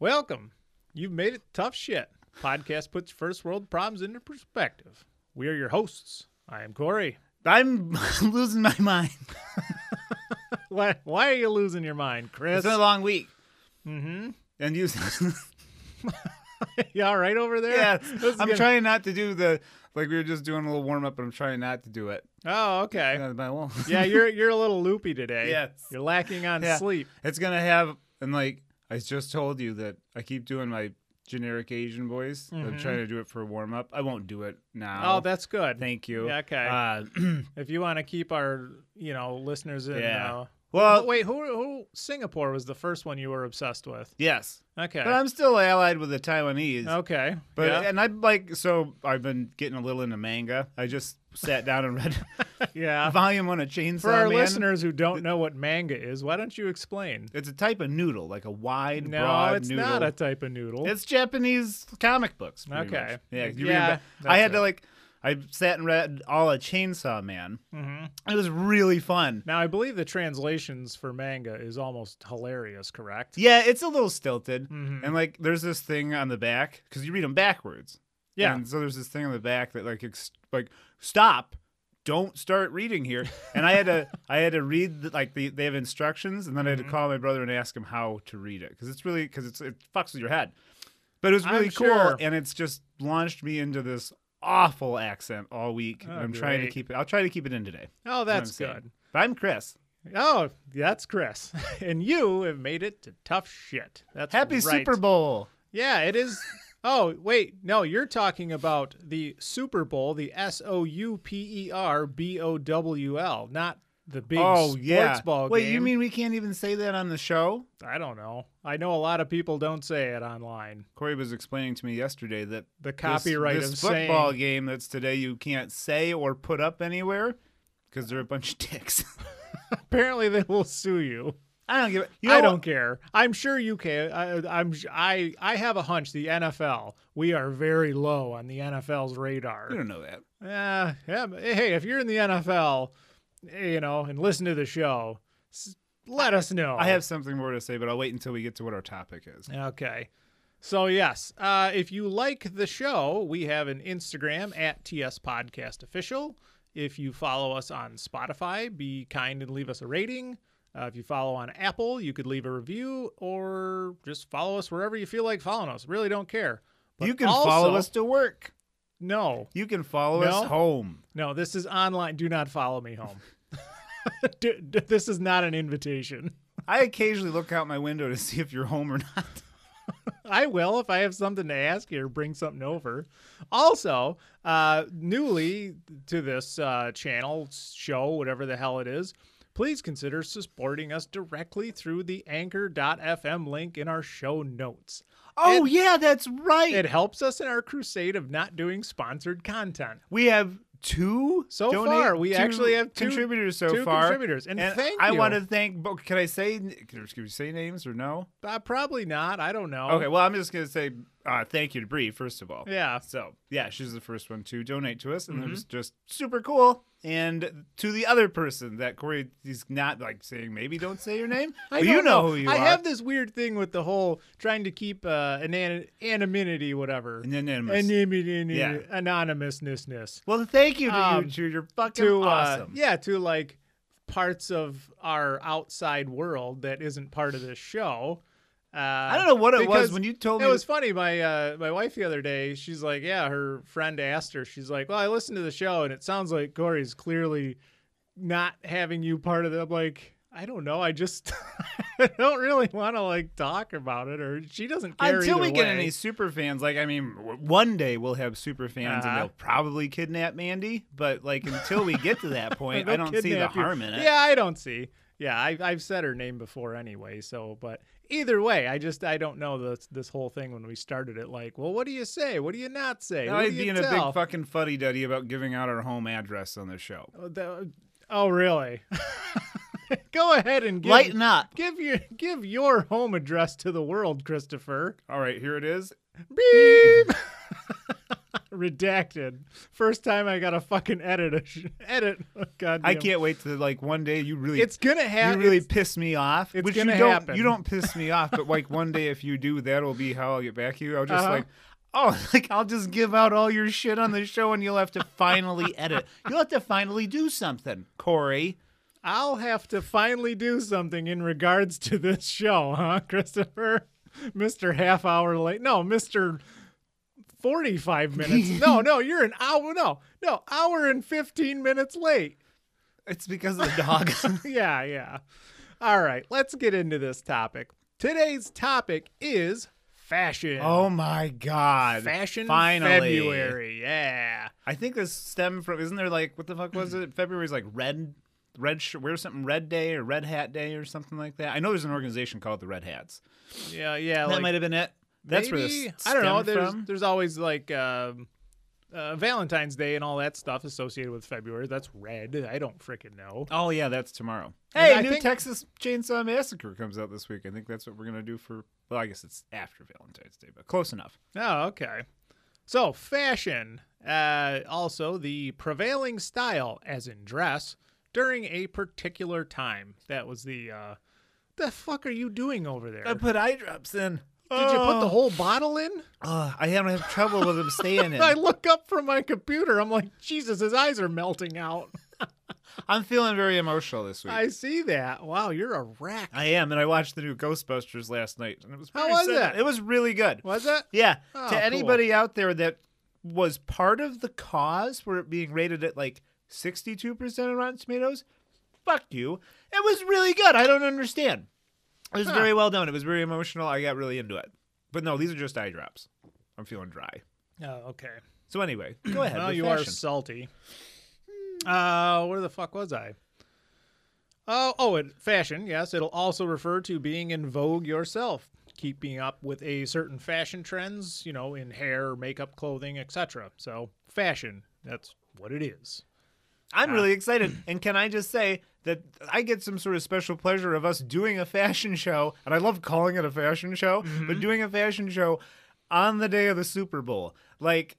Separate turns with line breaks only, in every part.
Welcome. You've made it tough shit. Podcast puts first world problems into perspective. We are your hosts. I am Corey.
I'm losing my mind.
Why, why are you losing your mind, Chris?
It's been a long week.
mm-hmm.
And you,
you all right over there?
yeah, I'm
gonna-
trying not to do the like we were just doing a little warm up, but I'm trying not to do it.
Oh, okay.
Yeah, but I won't.
Yeah, you're you're a little loopy today.
Yes.
You're lacking on
Yeah.
sleep.
it's gonna have and like I just told you that I keep doing my generic Asian voice. I'm
Mhm.
trying to do it for a warm up. I won't do it now.
Oh, that's good.
thank you.
Yeah, okay.
Uh,
if you want to keep our, you know, listeners in.
Yeah.
Uh,
well,
oh, wait, who who Singapore was the first one you were obsessed with?
yes,
Okay.
but I'm still allied with the Taiwanese.
okay.
But
yeah.
and I like so I've been getting a little into manga. I just sat down and read
yeah.
volume one of Chainsaw
For our
Man.
listeners who don't know what manga is, why don't you explain?
It's a type of noodle, like a wide,
No,
broad
it's
noodle.
not a type of noodle.
It's Japanese comic books.
Okay.
much. Yeah.
Yeah,
I had
it.
to like. I sat and read all a Chainsaw Man.
hmm
It was really fun.
Now, I believe the translations for manga is almost hilarious, correct?
Yeah, it's a little stilted,
Mhm.
and like there's this thing on the back because you read them backwards.
Yeah.
And so there's this thing on the back that like ex- like stop, don't start reading here. And I had to I had to read the, like the, they have instructions, and then I had
Mm-hmm.
to call my brother and ask him how to read it because it's really because it's it fucks with your head. But it was
I'm
really cool,
sure.
and it's just launched me into this awful accent all week.
Oh,
I'm trying to
great.
keep it. I'll try to keep it in today.
Oh,
what
that's
I'm saying.
good.
But I'm Chris.
Oh, that's Chris. and you have made it to tough shit. That's
Happy
right.
Super Bowl.
Yeah, it is. Oh, wait. No, you're talking about the Super Bowl, the S O U P E R B O W L, not the big
oh
sports
yeah.
ball
Wait,
game.
you mean we can't even say that on the show?
I don't know. I know a lot of people don't say it online.
Corey was explaining to me yesterday that
The
this-
copyright
this,
of
football
saying
game that's today you can't say or put up anywhere because they're a bunch of dicks.
apparently they will sue you.
I don't give. You
I don't care. I'm sure you can. I, I'm. I. I have a hunch. The NFL. We are very low on the NFL's radar.
We don't know that.
Yeah, yeah. Hey, if you're in the NFL, you know, and listen to the show, let us know.
I have something more to say, but I'll wait until we get to what our topic is.
Okay. So yes, uh, if you like the show, we have an Instagram at TS Podcast Official. If you follow us on Spotify, be kind and leave us a rating. Uh, if you follow on Apple, you could leave a review or just follow us wherever you feel like following us. Really don't care. But
you can follow us to work.
No,
You can follow
No?
us home.
no, this is online. Do not follow me home. This is not an invitation.
I occasionally look out my window to see if you're home or not.
I will if I have something to ask you or bring something over. Also, uh, newly to this uh, channel, show, whatever the hell it is, please consider supporting us directly through the anchor.fm link in our show notes.
Oh
It-
yeah, that's right.
It helps us in our crusade of not doing sponsored content.
we have two
So
donate-
far, we actually have two-
contributors so
two
far.
contributors. And thank
I
you.
want to thank. Can I say? Can we say names or no?
Uh, probably not. I don't know.
Okay. Well, I'm just gonna say uh, thank you to Bree first of all.
Yeah.
So yeah, she's the first one to donate to us, and
Mhm.
it was just super cool. And to the other person that Corey is not like saying maybe don't say your name,
I
you
don't
know, who you
I
are.
I have this weird thing with the whole trying to keep uh, an an- anonymity, whatever.
Anonymous.
Anonymity,
Yeah.
anonymousness.
well, thank you to
Um,
you two. You're fucking
To uh,
awesome.
yeah, to like parts of our outside world that isn't part of this show. Uh,
I don't know what it was when you told
It
me.
It was funny. My uh, my wife the other day, she's like, yeah, her friend asked her. She's like, well, I listened to the show, and it sounds like Corey's clearly not having you part of the. I'm like, I don't know. I just I don't really want to like talk about it, or she doesn't care
until we get
way.
any super fans, like I mean, one day we'll have super fans and
Uh-huh.
they'll probably kidnap Mandy. But like until we get to that point, I don't see the
you.
harm in it.
Yeah, I don't see. Yeah, I, I've said her name before anyway. So, but either way, I just I don't know this this whole thing when we started it. Like, well, what do you say? What do you not say? What
I'd be in a big fucking fuddy duddy about giving out our home address on the show.
Oh, the- oh, really? Go ahead and give,
Lighten up.
give your give your home address to the world, Christopher.
All right, here it is.
Beep. redacted. First time I got a fucking edit a sh- edit. God,
I can't wait to like one day you really
It's gonna happen.
you really piss me off.
it's
which
gonna
you don't
happen.
you don't piss me off, but like one day if you do, that'll be how I'll get back to you. I'll just
Uh-huh.
like Oh, like I'll just give out all your shit on the show and you'll have to finally edit. You'll have to finally do something, Corey.
I'll have to finally do something in regards to this show, huh, Christopher? Mr. Half Hour Late. No, Mr. 45 minutes. No, no, you're an hour. No, no, hour and 15 minutes late.
It's because of the dog.
yeah, yeah. All right, let's get into this topic. Today's topic is fashion.
oh my god.
fashion
finally.
February. Yeah.
I think this stemmed from isn't there like what the fuck was it? February's like red red sh- wear something red day or red hat day or something like that. I know there's an organization called the Red Hats.
Yeah, yeah.
that
like,
might have been it. That's where
maybe-
this
I don't know. There's
from.
there's always like um, uh, Valentine's Day and all that stuff associated with February. That's red. I don't freaking know.
Oh yeah, that's tomorrow. Hey, new
think-
Texas Chainsaw Massacre comes out this week. I think that's what we're gonna do for. Well, I guess it's after Valentine's Day, but close enough.
Oh, okay. So fashion, uh, also the prevailing style, as in dress, during a particular time. That was the. Uh, the fuck are you doing over there?
I put eye drops in.
Did you put the whole bottle in?
Uh, I haven't have trouble with him staying in.
I look up from my computer. I'm like, Jesus, his eyes are melting out.
I'm feeling very emotional this week.
I see that. Wow, you're a wreck.
I am, and I watched the new Ghostbusters last night, and it was
How was
sad.
that?
It was really good.
Was it?
Yeah.
Oh,
to
cool.
anybody out there that was part of the cause for it being rated at like 62% on Rotten Tomatoes, fuck you. It was really good. I don't understand. It was
Huh.
very well done. It was very emotional. I got really into it. But no, these are just eye drops. I'm feeling dry.
Oh, okay.
So anyway, go ahead.
Well, you are salty. Uh, where the fuck was I? Oh, oh, it, fashion. Yes, it'll also refer to being in vogue yourself, keeping up with a certain fashion trends, you know, in hair, makeup, clothing, etc. So, fashion. That's what it is.
I'm really excited. And can I just say that I get some sort of special pleasure of us doing a fashion show, and I love calling it a fashion show, but mm-hmm. doing a fashion show on the day of the Super Bowl. Like,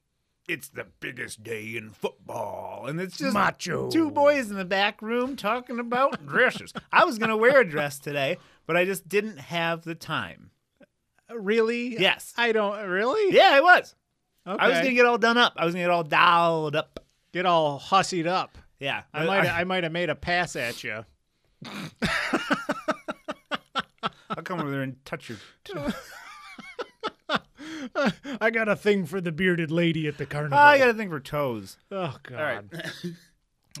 it's the biggest day in football. And it's just
Macho.
two boys in the back room talking about dresses. I was going to wear a dress today, but I just didn't have the time.
Really?
Yes.
I don't really.
Yeah, I was.
Okay.
I was going to get all done up. I was going to get all dialed up.
get all hussied up.
Yeah.
I might I might have made a pass at you.
I'll come over there and touch your.
I got a thing for the bearded lady at the carnival.
I got a thing for toes.
Oh God.
All right.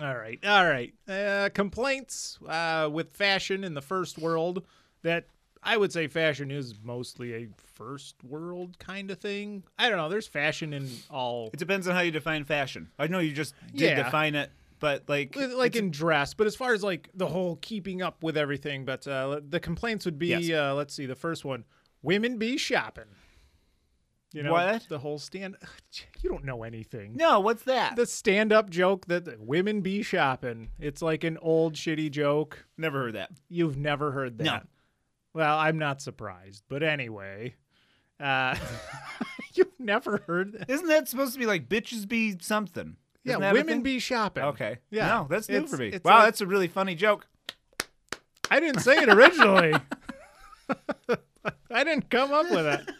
All right. All right. Uh, complaints uh, with fashion in the first world that I would say fashion is mostly a first world kind of thing. I don't know. There's fashion in all,
It depends on how you define fashion. I know you just did
Yeah.
define it, but like,
like in dress, but as far as like the whole keeping up with everything, but uh, the complaints would be,
Yes.
uh, let's see, the first one, women be shopping. You know,
What?
the whole stand. You don't know anything.
no, what's that?
The stand-up joke that women be shopping. It's like an old shitty joke.
Never heard that.
You've never heard that.
No.
Well, I'm not surprised. But anyway, uh, you've never heard that.
Isn't that supposed to be like bitches be something?
Yeah,
Isn't
women be shopping.
Okay.
Yeah.
No, that's new
It's-
for me. Wow,
like-
that's a really funny joke.
I didn't say it originally. I didn't come up with it.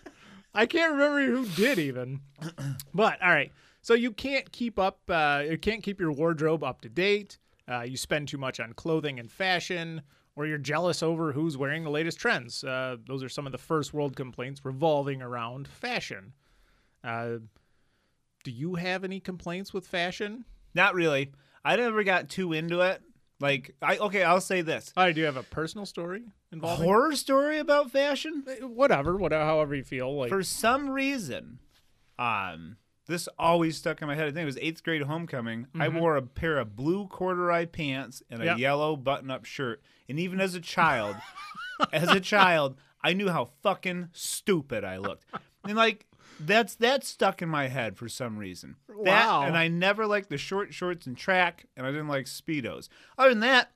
I can't remember who did even. But all right. So you can't keep up uh, you can't keep your wardrobe up to date. Uh, you spend too much on clothing and fashion, or you're jealous over who's wearing the latest trends. Uh, those are some of the first world complaints revolving around fashion. Do you have any complaints with fashion?
Not really. I never got too into it. Like, I okay, I'll say this:
I do you have a personal story involving
horror story about fashion.
whatever, whatever, however you feel. Like
For some reason, um, this always stuck in my head. I think it was eighth grade homecoming. I wore a pair of blue corduroy pants and a
Yep.
yellow button-up shirt. And even as a child, as a child, I knew how fucking stupid I looked. And like that's that stuck in my head for some reason. That
Wow.
and I never liked the short shorts and track, and I didn't like speedos. Other than that,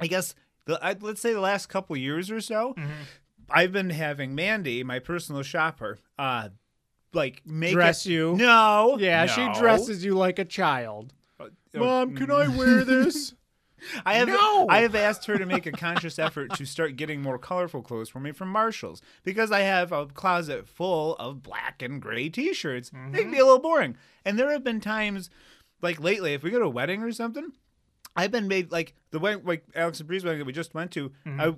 I guess the I, let's say the last couple years or so, I've been having Mandy, my personal shopper, uh, like make
Dress
it,
you.
No.
Yeah, she dresses you like a child.
Uh,
Mom, can I wear this?
I have
No!
I have asked her to make a conscious effort to start getting more colorful clothes for me from Marshalls because I have a closet full of black and gray T-shirts. They can be a mm-hmm. little boring, and there have been times, like lately, if we go to a wedding or something, I've been made like the wedding, like Alex and Bree's wedding that we just went to. Mm-hmm. I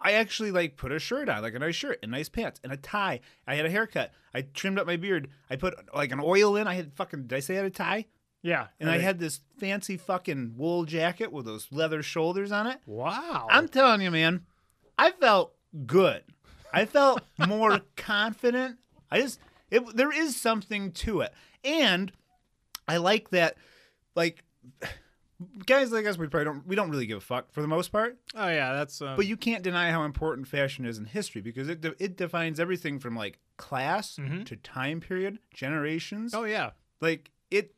I actually like put a shirt on, like a nice shirt and nice pants and a tie. I had a haircut. I trimmed up my beard. I put like an oil in. I had fucking. Did I say I had a tie?
Yeah.
And I had this fancy fucking wool jacket with those leather shoulders on it.
Wow.
I'm telling you, man, I felt good. I felt more confident. I just it, there is something to it, and I like that. Like guys like us, we probably don't we don't really give a fuck for the most part.
oh yeah, that's. Um,
But you can't deny how important fashion is in history because it de- it defines everything from like class to time period, generations.
oh yeah,
Like it,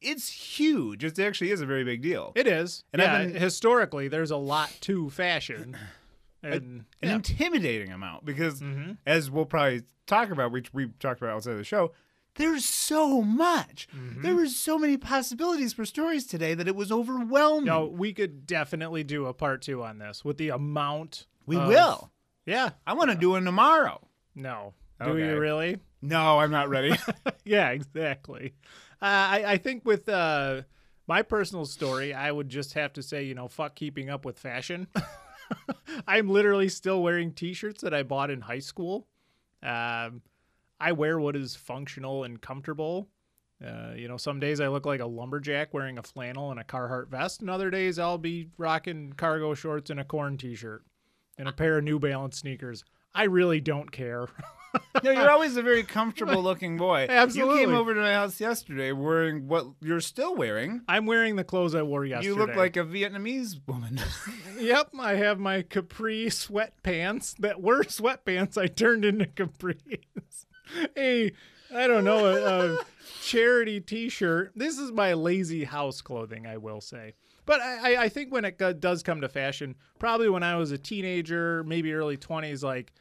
it's huge. It actually is a very big deal.
it is.
And I've been-
historically, there's a lot to fashion, and
an
yeah.
intimidating amount because
Mhm.
as we'll probably talk about which we talked about outside of the show there's so much
Mm-hmm.
there were so many possibilities for stories today that it was overwhelming
no, we could definitely do a part two on this with the amount.
we
of-
will
Yeah.
i want to do it tomorrow
No. Do you really?
no i'm not ready
yeah, exactly. I, I think with uh, my personal story, I would just have to say, you know, fuck keeping up with fashion. I'm literally still wearing T-shirts that I bought in high school. Um, I wear what is functional and comfortable. Uh, you know, some days I look like a lumberjack wearing a flannel and a Carhartt vest, and other days I'll be rocking cargo shorts and a Korn T-shirt and a pair of New Balance sneakers. I really don't care.
no you're always a very comfortable looking boy
Absolutely.
you came over to my house yesterday wearing what you're still wearing
I'm wearing the clothes I wore yesterday.
you look like a vietnamese woman
Yep, I have my capri sweatpants that were sweatpants I turned into capris. hey, I don't know, a, a charity T-shirt. This is my lazy house clothing, I will say. But I, I- I think when it does come to fashion, probably when I was a teenager, maybe early twenties, like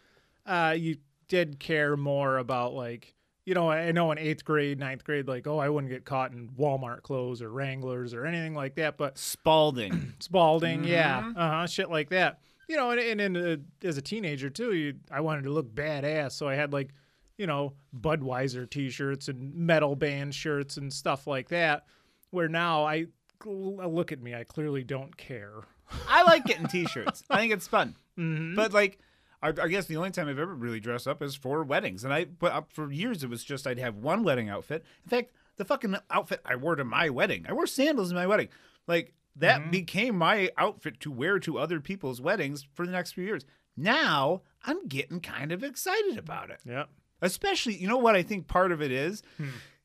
uh, you did care more about like. You know, I know in eighth grade, ninth grade, like, oh, I wouldn't get caught in Walmart clothes or Wranglers or anything like that. But
spalding
Spalding, yeah, uh huh, shit like that. You know, and and, and uh, as a teenager too, you, I wanted to look badass, so I had like, you know, Budweiser T-shirts and metal band shirts and stuff like that. Where now I look at me, I clearly don't care.
I like getting t-shirts. I think it's fun.
Mm-hmm.
But like, I, I guess the only time I've ever really dressed up is for weddings, and I but up for years it was just I'd have one wedding outfit. In fact, the fucking outfit I wore to my wedding, I wore sandals in my wedding. Like that
Mm-hmm.
became my outfit to wear to other people's weddings for the next few years. Now I'm getting kind of excited about it,
Yeah,
especially you know what I think part of it is,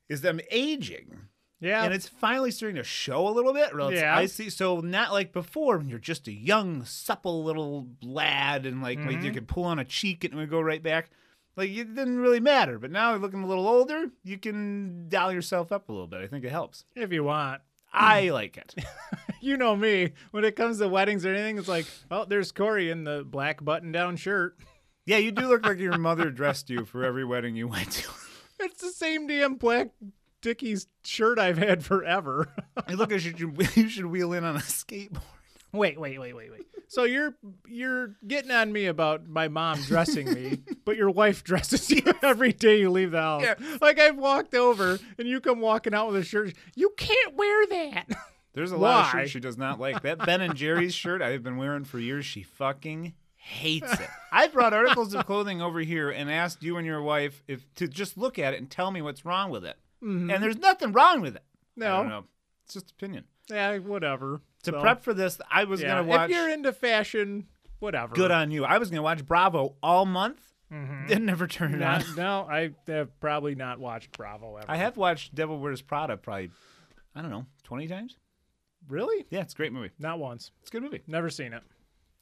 is them aging
yeah,
and it's finally starting to show a little bit.
Yeah.
I see. So not like before when you're just a young, supple little lad, and like, like you
Mm-hmm.
could pull on a cheek and it would go right back. Like it didn't really matter. But now looking a little older, you can dial yourself up a little bit. I think it helps.
if you want.
I like it.
You know me. When it comes to weddings or anything, it's like, oh, there's Corey in the black button-down shirt.
Yeah, you do look like your mother dressed you for every wedding you went to.
It's the same damn black Dickies shirt I've had forever.
I look you should, you should wheel in on a skateboard.
wait, wait, wait, wait, wait. So you're you're getting on me about my mom dressing me, but your wife dresses you every day you leave the house.
Yeah.
Like I've walked over and you come walking out with a shirt. You can't wear that.
There's a lot of shirts she does not like. That Ben and Jerry's shirt I've been wearing for years. She fucking hates it. I brought articles of clothing over here and asked you and your wife if to just look at it and tell me what's wrong with it. And there's nothing wrong with it. I don't
Mm-hmm. No.
know. It's just opinion.
Yeah, whatever.
To
So,
prep for this, I was
yeah,
gonna watch.
If you're into fashion, whatever.
Good on you. I was gonna watch Bravo all month. Then never turned it on.
No, I have probably not watched Bravo ever.
I have watched Devil Wears Prada probably, I don't know, twenty times.
really
Yeah, it's a great movie.
not once.
It's a good movie.
Never seen it.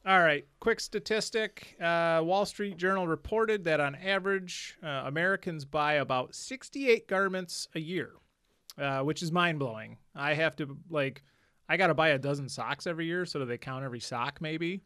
All right, quick statistic. Uh, Wall Street Journal reported that on average, uh, Americans buy about 68 garments a year, uh, which is mind blowing. I have to, like, I got to buy a dozen socks every year, so do they count every sock maybe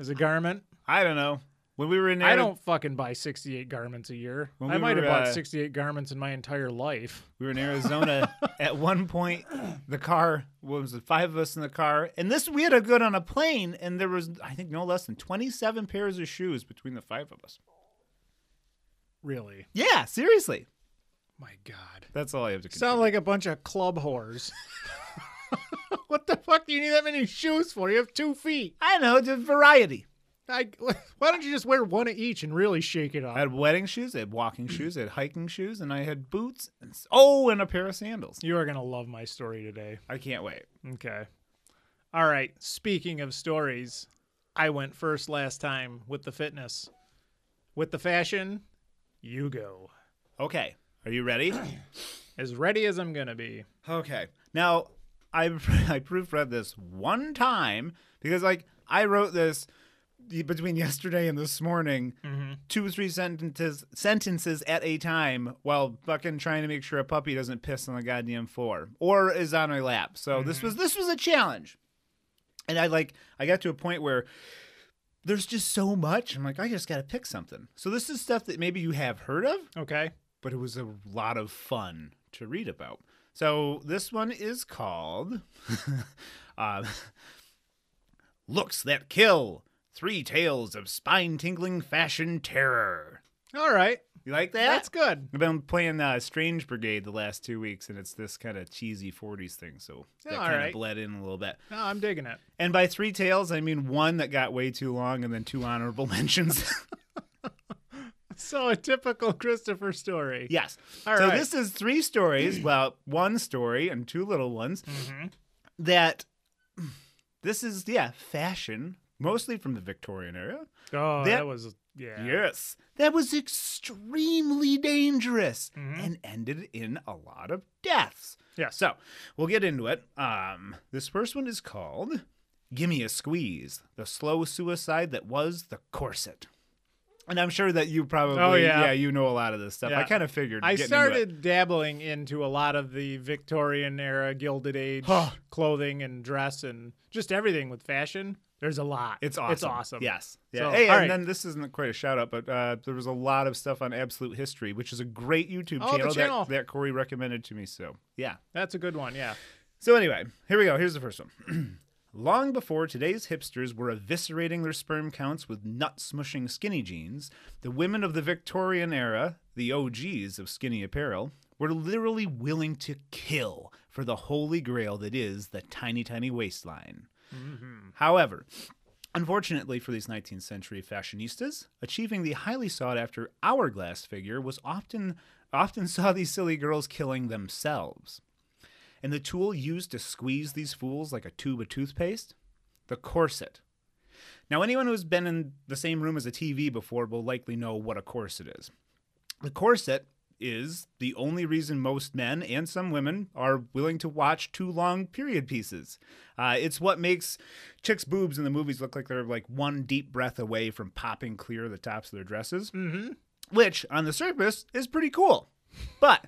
as a garment?
I don't know. When we were in there,
I don't fucking buy 68 garments a year.
When
I
we
might have bought
uh,
68 garments in my entire life.
We were in Arizona. At one point, the car what was it, five of us in the car, and this we had a good on a plane, and there was I think no less than twenty-seven pairs of shoes between the five of us.
Really?
Yeah, seriously.
My God.
That's all I have to.
Sound like a bunch of club whores. what the fuck do you need that many shoes for? You have two feet.
I know, just variety.
I, why don't you just wear one of each and really shake it off?
I had wedding shoes, I had walking shoes, I had hiking shoes, and I had boots. And, oh, and a pair of sandals.
You are going to love my story today.
I can't wait.
Okay. All right. Speaking of stories, I went first last time with the fitness. With the fashion, you go.
Okay, are you ready?
As ready as I'm going to be.
Okay. Now, I I proofread this one time because like I wrote this between yesterday and this morning, two or three sentences sentences at a time while fucking trying to make sure a puppy doesn't piss on the goddamn floor or is on my lap. So this was this was a challenge. And I like I got to a point where there's just so much. I'm like, I just got to pick something. So this is stuff that maybe you have heard of,
Okay.
but it was a lot of fun to read about. So this one is called uh, Looks That Kill Three Tales of Spine Tingling Fashion Terror.
All right.
You like that?
That's good.
I've been playing uh, Strange Brigade the last two weeks, and it's this kind of cheesy 40s thing, so that
All
kind of
right.
bled in a little bit.
No, I'm digging it.
And by three tales, I mean one that got way too long and then two honorable mentions.
So a typical Christopher story.
yes.
All
so
right.
this is three stories, well, one story and two little ones
Mhm.
that this is, yeah, fashion, mostly from the Victorian era.
Oh,
That-
that, was yeah.
Yes. That was extremely dangerous
Mhm.
and ended in a lot of deaths.
Yeah.
So we'll get into it. Um, this first one is called Gimme a Squeeze The Slow Suicide That Was the Corset. And I'm sure that you probably,
Oh, yeah.
you know a lot of this stuff. I kind of figured.
I
getting into
started dabbling into a lot of the Victorian era, Gilded Age clothing and dress and just everything with fashion. There's a lot.
It's awesome.
It's awesome.
Yes. Yeah.
So,
hey, and
right.
then this isn't quite a shout out, but uh, there was a lot of stuff on Absolute History, which is a great YouTube
Oh,
channel,
channel.
That, that Corey recommended to me. So, yeah.
That's a good one. Yeah.
So anyway, here we go. Here's the first one. Long before today's hipsters were eviscerating their sperm counts with nut smushing skinny jeans, the women of the Victorian era, the OGs of skinny apparel, were literally willing to kill for the holy grail that is the tiny, tiny waistline. Mm-hmm. However, Unfortunately for these 19th century fashionistas, achieving the highly sought after hourglass figure was often often saw these silly girls killing themselves. And the tool used to squeeze these fools like a tube of toothpaste? The corset. Now, anyone who's been in the same room as a TV before will likely know what a corset is. The corset is the only reason most men and some women are willing to watch two long period pieces. Uh, it's what makes chicks' boobs in the movies look like they're like one deep breath away from popping clear the tops of their dresses,
Mm-hmm.
which on the surface is pretty cool. But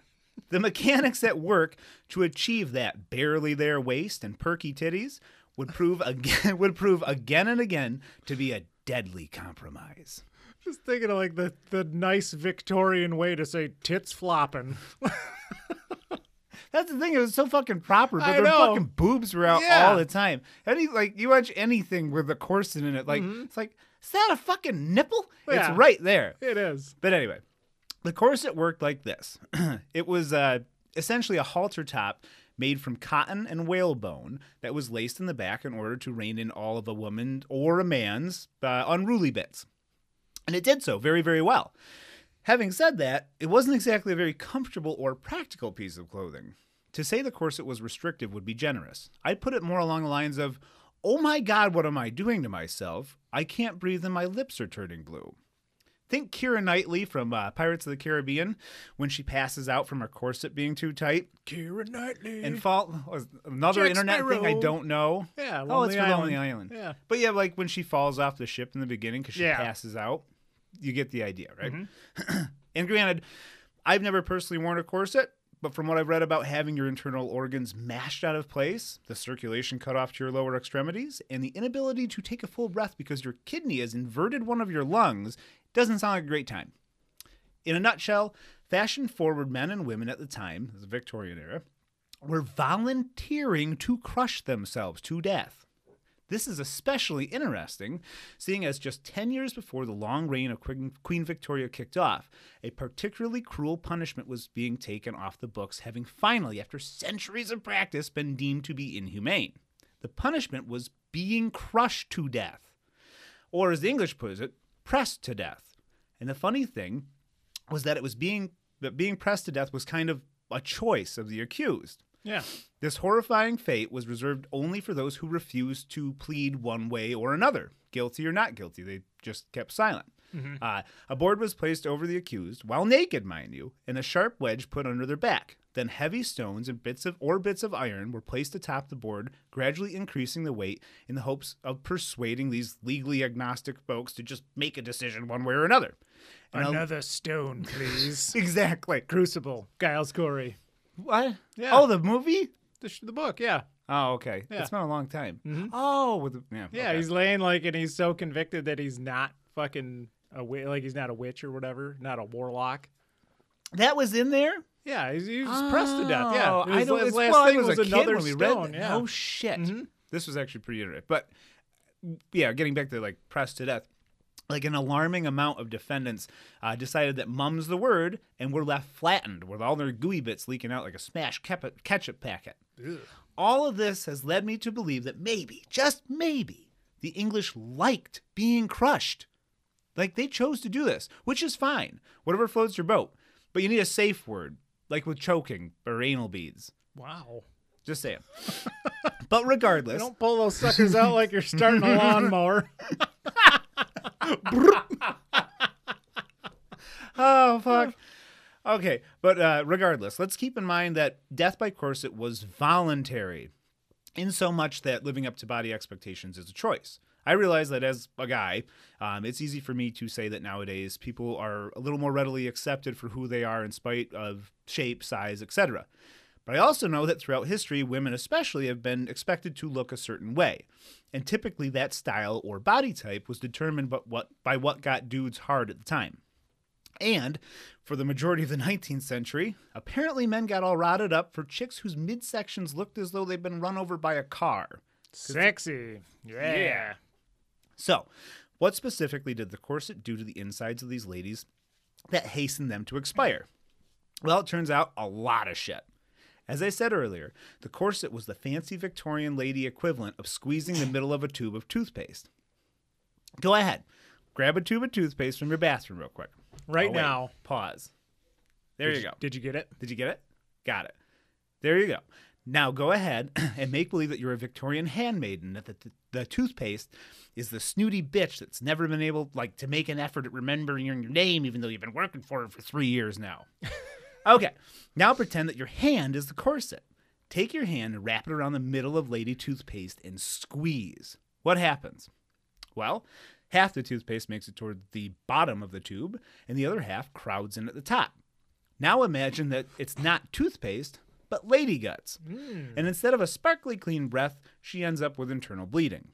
the mechanics at work to achieve that barely there waist and perky titties would prove again would prove again and again to be a deadly compromise.
Just thinking of like the, the nice Victorian way to say tits flopping.
That's the thing; it was so fucking proper, but
I
their
know.
fucking boobs were out
Yeah.
all the time. Any like you watch anything with a corset in it, like it's like is that a fucking nipple?
Mm-hmm. Yeah.
It's right there.
it is.
But anyway, the corset worked like this. it was uh, essentially a halter top made from cotton and whalebone that was laced in the back in order to rein in all of a woman or a man's uh, unruly bits. And it did so very, very well. Having said that, it wasn't exactly a very comfortable or practical piece of clothing. To say the corset was restrictive would be generous. I'd put it more along the lines of, oh my god, what am I doing to myself? I can't breathe and my lips are turning blue. Think Keira Knightley from uh, Pirates of the Caribbean when she passes out from her corset being too tight.
Keira Knightley.
And fall another
Jack
internet thing I don't know.
yeah,
Oh, it's
Lonely
for
Island.
Lonely Island.
Yeah.
But yeah, like when she falls off the ship in the beginning because she
Yeah.
passes out, you get the idea, right?
Mm-hmm.
and granted, I've never personally worn a corset, but from what I've read about having your internal organs mashed out of place, the circulation cut off to your lower extremities, and the inability to take a full breath because your kidney has inverted one of your lungs, doesn't sound like a great time. In a nutshell, fashion forward men and women at the time, the Victorian era, were volunteering to crush themselves to death. This is especially interesting, seeing as just 10 years before the long reign of Queen Victoria kicked off, a particularly cruel punishment was being taken off the books, having finally, after centuries of practice, been deemed to be inhumane. The punishment was being crushed to death, or as the English puts it, pressed to death. And the funny thing was that it was being that being pressed to death was kind of a choice of the accused.
Yeah.
This horrifying fate was reserved only for those who refused to plead one way or another, guilty or not guilty. They just kept silent. Uh, a board was placed over the accused, while naked, mind you, and a sharp wedge put under their back. Then heavy stones and bits of or bits of iron were placed atop the board, gradually increasing the weight in the hopes of persuading these legally agnostic folks to just make a decision one way or another. And
Another stone, please.
exactly.
Crucible. Giles Corey.
What?
Yeah.
Oh, the movie?
The, sh- the book, yeah.
Oh, okay.
Yeah.
It's been a long time. Oh, with the, yeah.
Yeah,
okay.
he's laying like, and he's so convicted that he's not fucking a wi- like he's not a witch or whatever, not a warlock.
that was in there.
Yeah, he's, he was pressed to death. Yeah,
Oh, I don't.
his last
well,
thing
was,
was, another stone.
read.
Yeah,
Oh shit!
Mhm.
This was actually pretty interesting. But yeah, getting back to like pressed to death. Like an alarming amount of defendants uh, decided that mum's the word and were left flattened with all their gooey bits leaking out like a smashed ketchup packet. All of this has led me to believe that maybe, just maybe, the English liked being crushed. Like they chose to do this, which is fine. Whatever floats your boat. But you need a safe word, like with choking or anal beads.
wow.
Just saying. but regardless,
Don't pull those suckers out like you're starting a lawnmower.
oh fuck. Okay, but uh, regardless, let's keep in mind that death by corset was voluntary, in so much that living up to body expectations is a choice. I realize that as a guy, um, it's easy for me to say that nowadays people are a little more readily accepted for who they are in spite of shape, size, etc. But I also know that throughout history, women especially have been expected to look a certain way. And typically that style or body type was determined by what, by what got dudes hard at the time. And for the majority of the 19th century, apparently men got all rotted up for chicks whose midsections looked as though they'd been run over by a car.
Sexy. Yeah.
So, what specifically did the corset do to the insides of these ladies that hastened them to expire? Well, it turns out a lot of shit. As I said earlier, the corset was the fancy Victorian lady equivalent of squeezing the middle of a tube of toothpaste. Go ahead, grab a tube of toothpaste from your bathroom real quick.
Right
Oh,
now.
Pause. There
Did
you go.
Did you get it?
Did you get it? Got it. There you go. Now go ahead and make believe that you're a Victorian handmaiden, that the, the, the toothpaste is the snooty bitch that's never been able like to make an effort at remembering your name, even though you've been working for it for three years now. okay. Now pretend that your hand is the corset. Take your hand and wrap it around the middle of lady toothpaste and squeeze. What happens? Well, half the toothpaste makes it toward the bottom of the tube, and the other half crowds in at the top. Now imagine that it's not toothpaste, but lady guts. Hmm. And instead of a sparkly clean breath, she ends up with internal bleeding.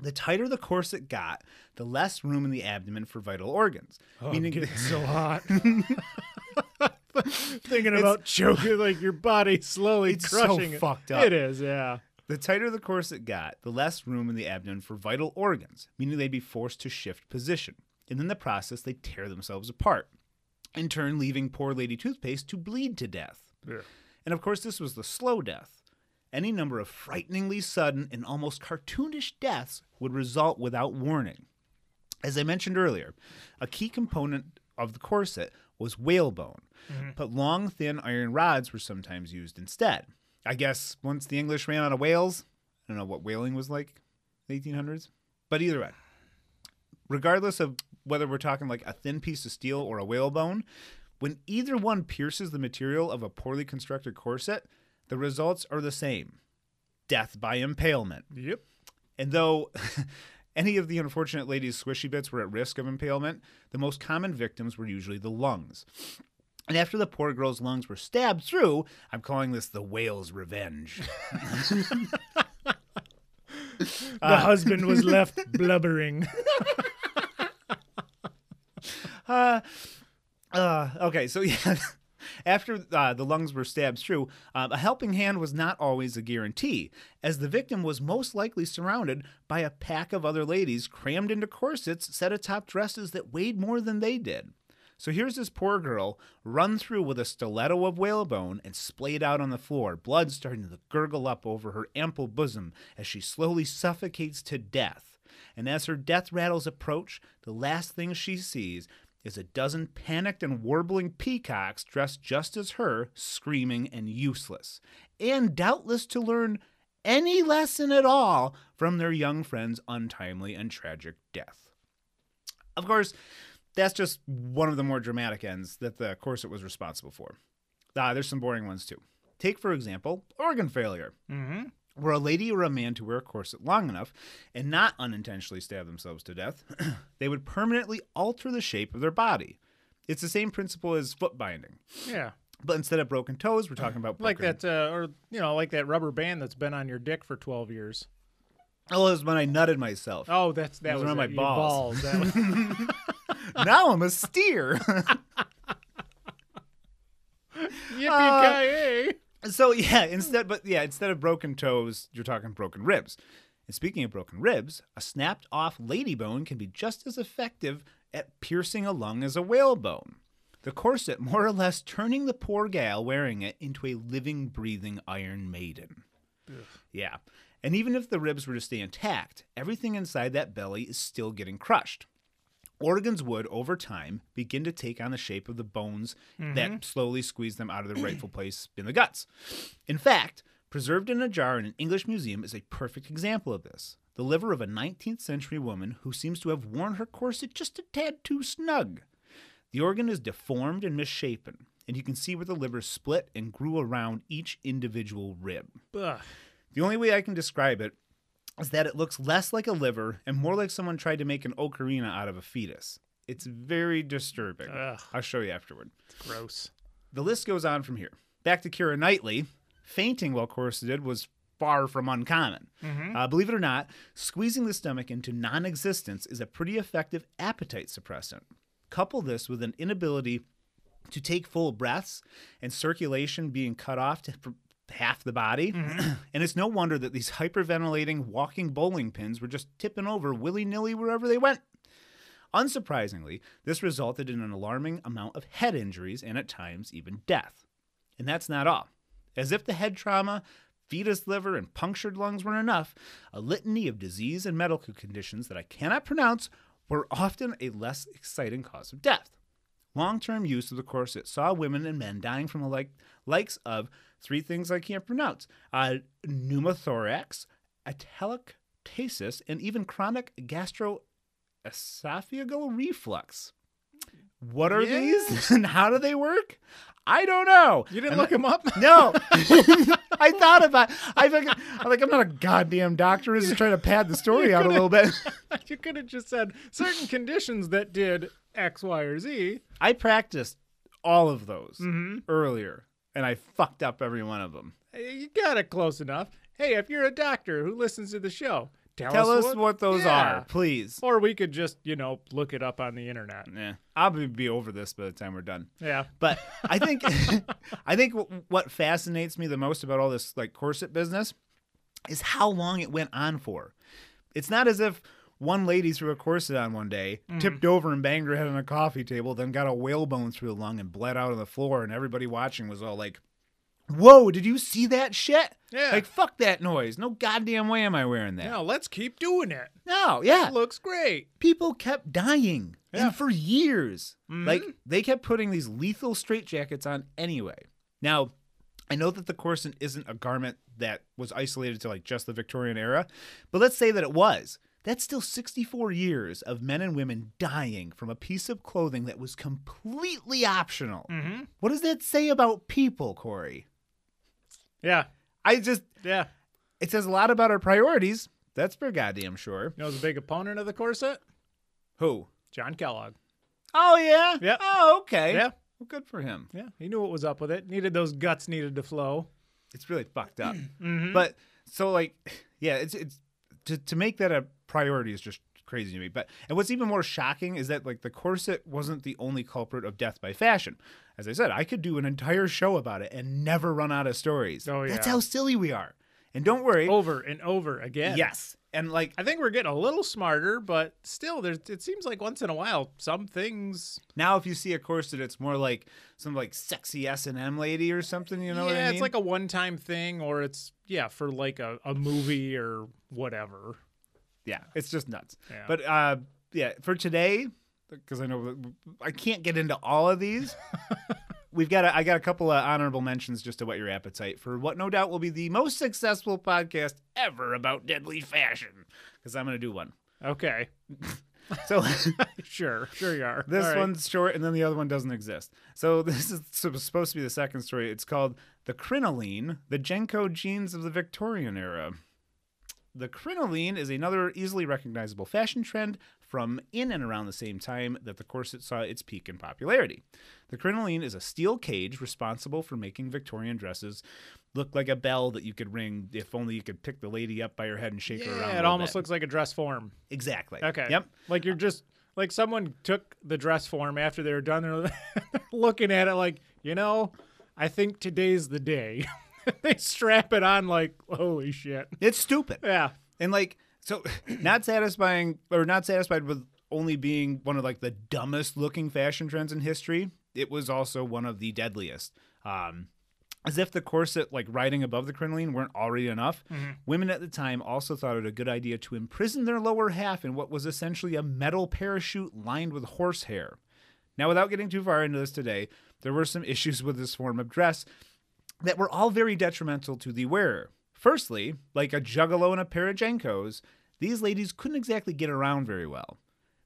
The tighter the corset got, the less room in the abdomen for vital organs. Oh, meaning
getting so hot. Thinking about choking, like your body slowly
It's so
crushing it.
fucked up.
It is, yeah.
The tighter the corset got, the less room in the abdomen for vital organs, meaning they'd be forced to shift position. And in the process, they tear themselves apart, in turn, leaving poor lady toothpaste to bleed to death.
Yeah.
And of course, this was the slow death. Any number of frighteningly sudden and almost cartoonish deaths would result without warning. As I mentioned earlier, a key component of the corset was whalebone, mm-hmm. but long, thin iron rods were sometimes used instead. I guess once the English ran out of whales, I don't know what whaling was like in the 1800s, but either way, regardless of whether we're talking like a thin piece of steel or a whalebone, when either one pierces the material of a poorly constructed corset, the results are the same death by impalement.
Yep.
And though any of the unfortunate lady's squishy bits were at risk of impalement, the most common victims were usually the lungs. And after the poor girl's lungs were stabbed through, I'm calling this the whale's revenge.
The husband was left blubbering.
Uh, uh, okay, so yeah, after uh, the lungs were stabbed through, uh, a helping hand was not always a guarantee, as the victim was most likely surrounded by a pack of other ladies crammed into corsets set atop dresses that weighed more than they did. So here's this poor girl run through with a stiletto of whalebone and splayed out on the floor, blood starting to gurgle up over her ample bosom as she slowly suffocates to death. And as her death rattles approach, the last thing she sees is a dozen panicked and warbling peacocks dressed just as her, screaming and useless, and doubtless to learn any lesson at all from their young friend's untimely and tragic death. Of course, that's just one of the more dramatic ends that the corset was responsible for. Ah, there's some boring ones too. Take, for example, organ failure.
hmm
Were a lady or a man to wear a corset long enough and not unintentionally stab themselves to death, they would permanently alter the shape of their body. It's the same principle as foot binding.
Yeah.
But instead of broken toes, we're talking about
Like
broken-
that, uh, or, you know, like that rubber band that's been on your dick for 12 years.
Oh, it was when I nutted myself.
Oh, that's that
Those
was
are my
it, your
balls.
That was-
now I'm a steer.
Yippee-ki-yay.
So yeah, instead, but yeah, instead of broken toes, you're talking broken ribs. And speaking of broken ribs, a snapped off lady bone can be just as effective at piercing a lung as a whalebone. The corset more or less turning the poor gal wearing it into a living, breathing Iron Maiden. Yeah. And even if the ribs were to stay intact, everything inside that belly is still getting crushed. Organs would, over time, begin to take on the shape of the bones that mm-hmm. slowly squeeze them out of their rightful place in the guts. In fact, preserved in a jar in an English museum is a perfect example of this. The liver of a 19th century woman who seems to have worn her corset just a tad too snug. The organ is deformed and misshapen, and you can see where the liver split and grew around each individual rib.
Ugh.
The only way I can describe it is that it looks less like a liver and more like someone tried to make an ocarina out of a fetus. It's very disturbing.
Ugh.
I'll show you afterward.
Gross.
The list goes on from here. Back to Keira Knightley. Fainting while corseted was far from uncommon. Uh, believe it or not, squeezing the stomach into non existence is a pretty effective appetite suppressant. Couple this with an inability to take full breaths and circulation being cut off to half the body. Mm-hmm. and it's no wonder that these hyperventilating walking bowling pins were just tipping over willy nilly wherever they went. Unsurprisingly, this resulted in an alarming amount of head injuries and at times even death. And that's not all. As if the head trauma, fetus liver, and punctured lungs weren't enough, a litany of disease and medical conditions that I cannot pronounce were often a less exciting cause of death. Long term use of the corset saw women and men dying from the like, likes of three things I can't pronounce uh, pneumothorax, atelectasis, and even chronic gastroesophageal reflux. What are
Yeah.
these and how do they work? I don't know.
You didn't
And
look him up?
no, I thought about. I think I'm like I'm not a goddamn doctor. I'm just trying to pad the story out a little bit.
you could have just said certain conditions that did X, Y, or Z.
I practiced all of those
Mm-hmm.
earlier, and I fucked up every one of them.
You got it close enough. Hey, if you're a doctor who listens to the show, tell,
Tell us what, those
Yeah.
are, please.
Or we could just, you know, look it up on the internet.
Yeah, I'll be, be over this by the time we're done.
Yeah.
But I think I think what fascinates me the most about all this like corset business is how long it went on for. It's not as if one lady threw a corset on one day, tipped over and banged her head on a coffee table, then got a whalebone through the lung and bled out on the floor, and everybody watching was all like, "Whoa, did you see that shit?
Yeah.
Like fuck that noise. No goddamn way am I wearing that.
No, let's keep doing it.
No, yeah
It looks great.
people kept dying
Yeah.
and for years
Mhm.
like they kept putting these lethal straitjackets on anyway now i know that the corset isn't a garment that was isolated to like just the victorian era but let's say that it was that's still 64 years of men and women dying from a piece of clothing that was completely optional
Mm-hmm.
what does that say about people corey
Yeah.
i just
Yeah.
it says a lot about our priorities that's for goddamn sure
You know who's a big opponent of the corset?
who
John Kellogg.
oh yeah
Yeah.
oh okay
Yeah.
Well, good for him.
Yeah, he knew what was up with it. Needed those guts needed to flow.
It's really fucked up.
Mhm.
But so like, yeah, it's it's to to make that a priority is just crazy to me. But and what's even more shocking is that like the corset wasn't the only culprit of death by fashion. As I said, I could do an entire show about it and never run out of stories.
Oh, yeah.
That's how silly we are. And don't worry.
over and over again.
Yes. And like
I think we're getting a little smarter, but still, there's. It seems like once in a while, some things.
now, if you see a corset, it's more like some like sexy S and M lady or something. You know
yeah,
what I mean?
it's like a one-time thing, or it's yeah for like a, a movie or whatever.
Yeah, it's just nuts.
Yeah.
But uh, yeah, for today, because I know I can't get into all of these. We've got a, I got a couple of honorable mentions just to whet your appetite for what no doubt will be the most successful podcast ever about deadly fashion. Because I'm going to do one.
Okay,
So
sure, sure you are.
this
right.
one's short, and then the other one doesn't exist. So this is supposed to be the second story. It's called "The Crinoline: The JNCO Jeans of the Victorian Era." The crinoline is another easily recognizable fashion trend from in and around the same time that the corset saw its peak in popularity. The crinoline is a steel cage responsible for making Victorian dresses look like a bell that you could ring if only you could pick the lady up by her head and shake her around.
Yeah, it almost
bit.
looks like a dress form.
exactly.
Okay.
Yep.
Like you're just like someone took the dress form after they were done. Looking at it like, you know, I think today's the day. they strap it on like, holy shit.
It's stupid.
Yeah.
And like, so not satisfying or not satisfied with only being one of like the dumbest looking fashion trends in history, it was also one of the deadliest. Um, as if the corset, like riding above the crinoline, weren't already enough, women at the time also thought it a good idea to imprison their lower half in what was essentially a metal parachute lined with horsehair. Now, without getting too far into this today, there were some issues with this form of dress that were all very detrimental to the wearer. Firstly, like a juggalo and a pair of JNCOs, these ladies couldn't exactly get around very well.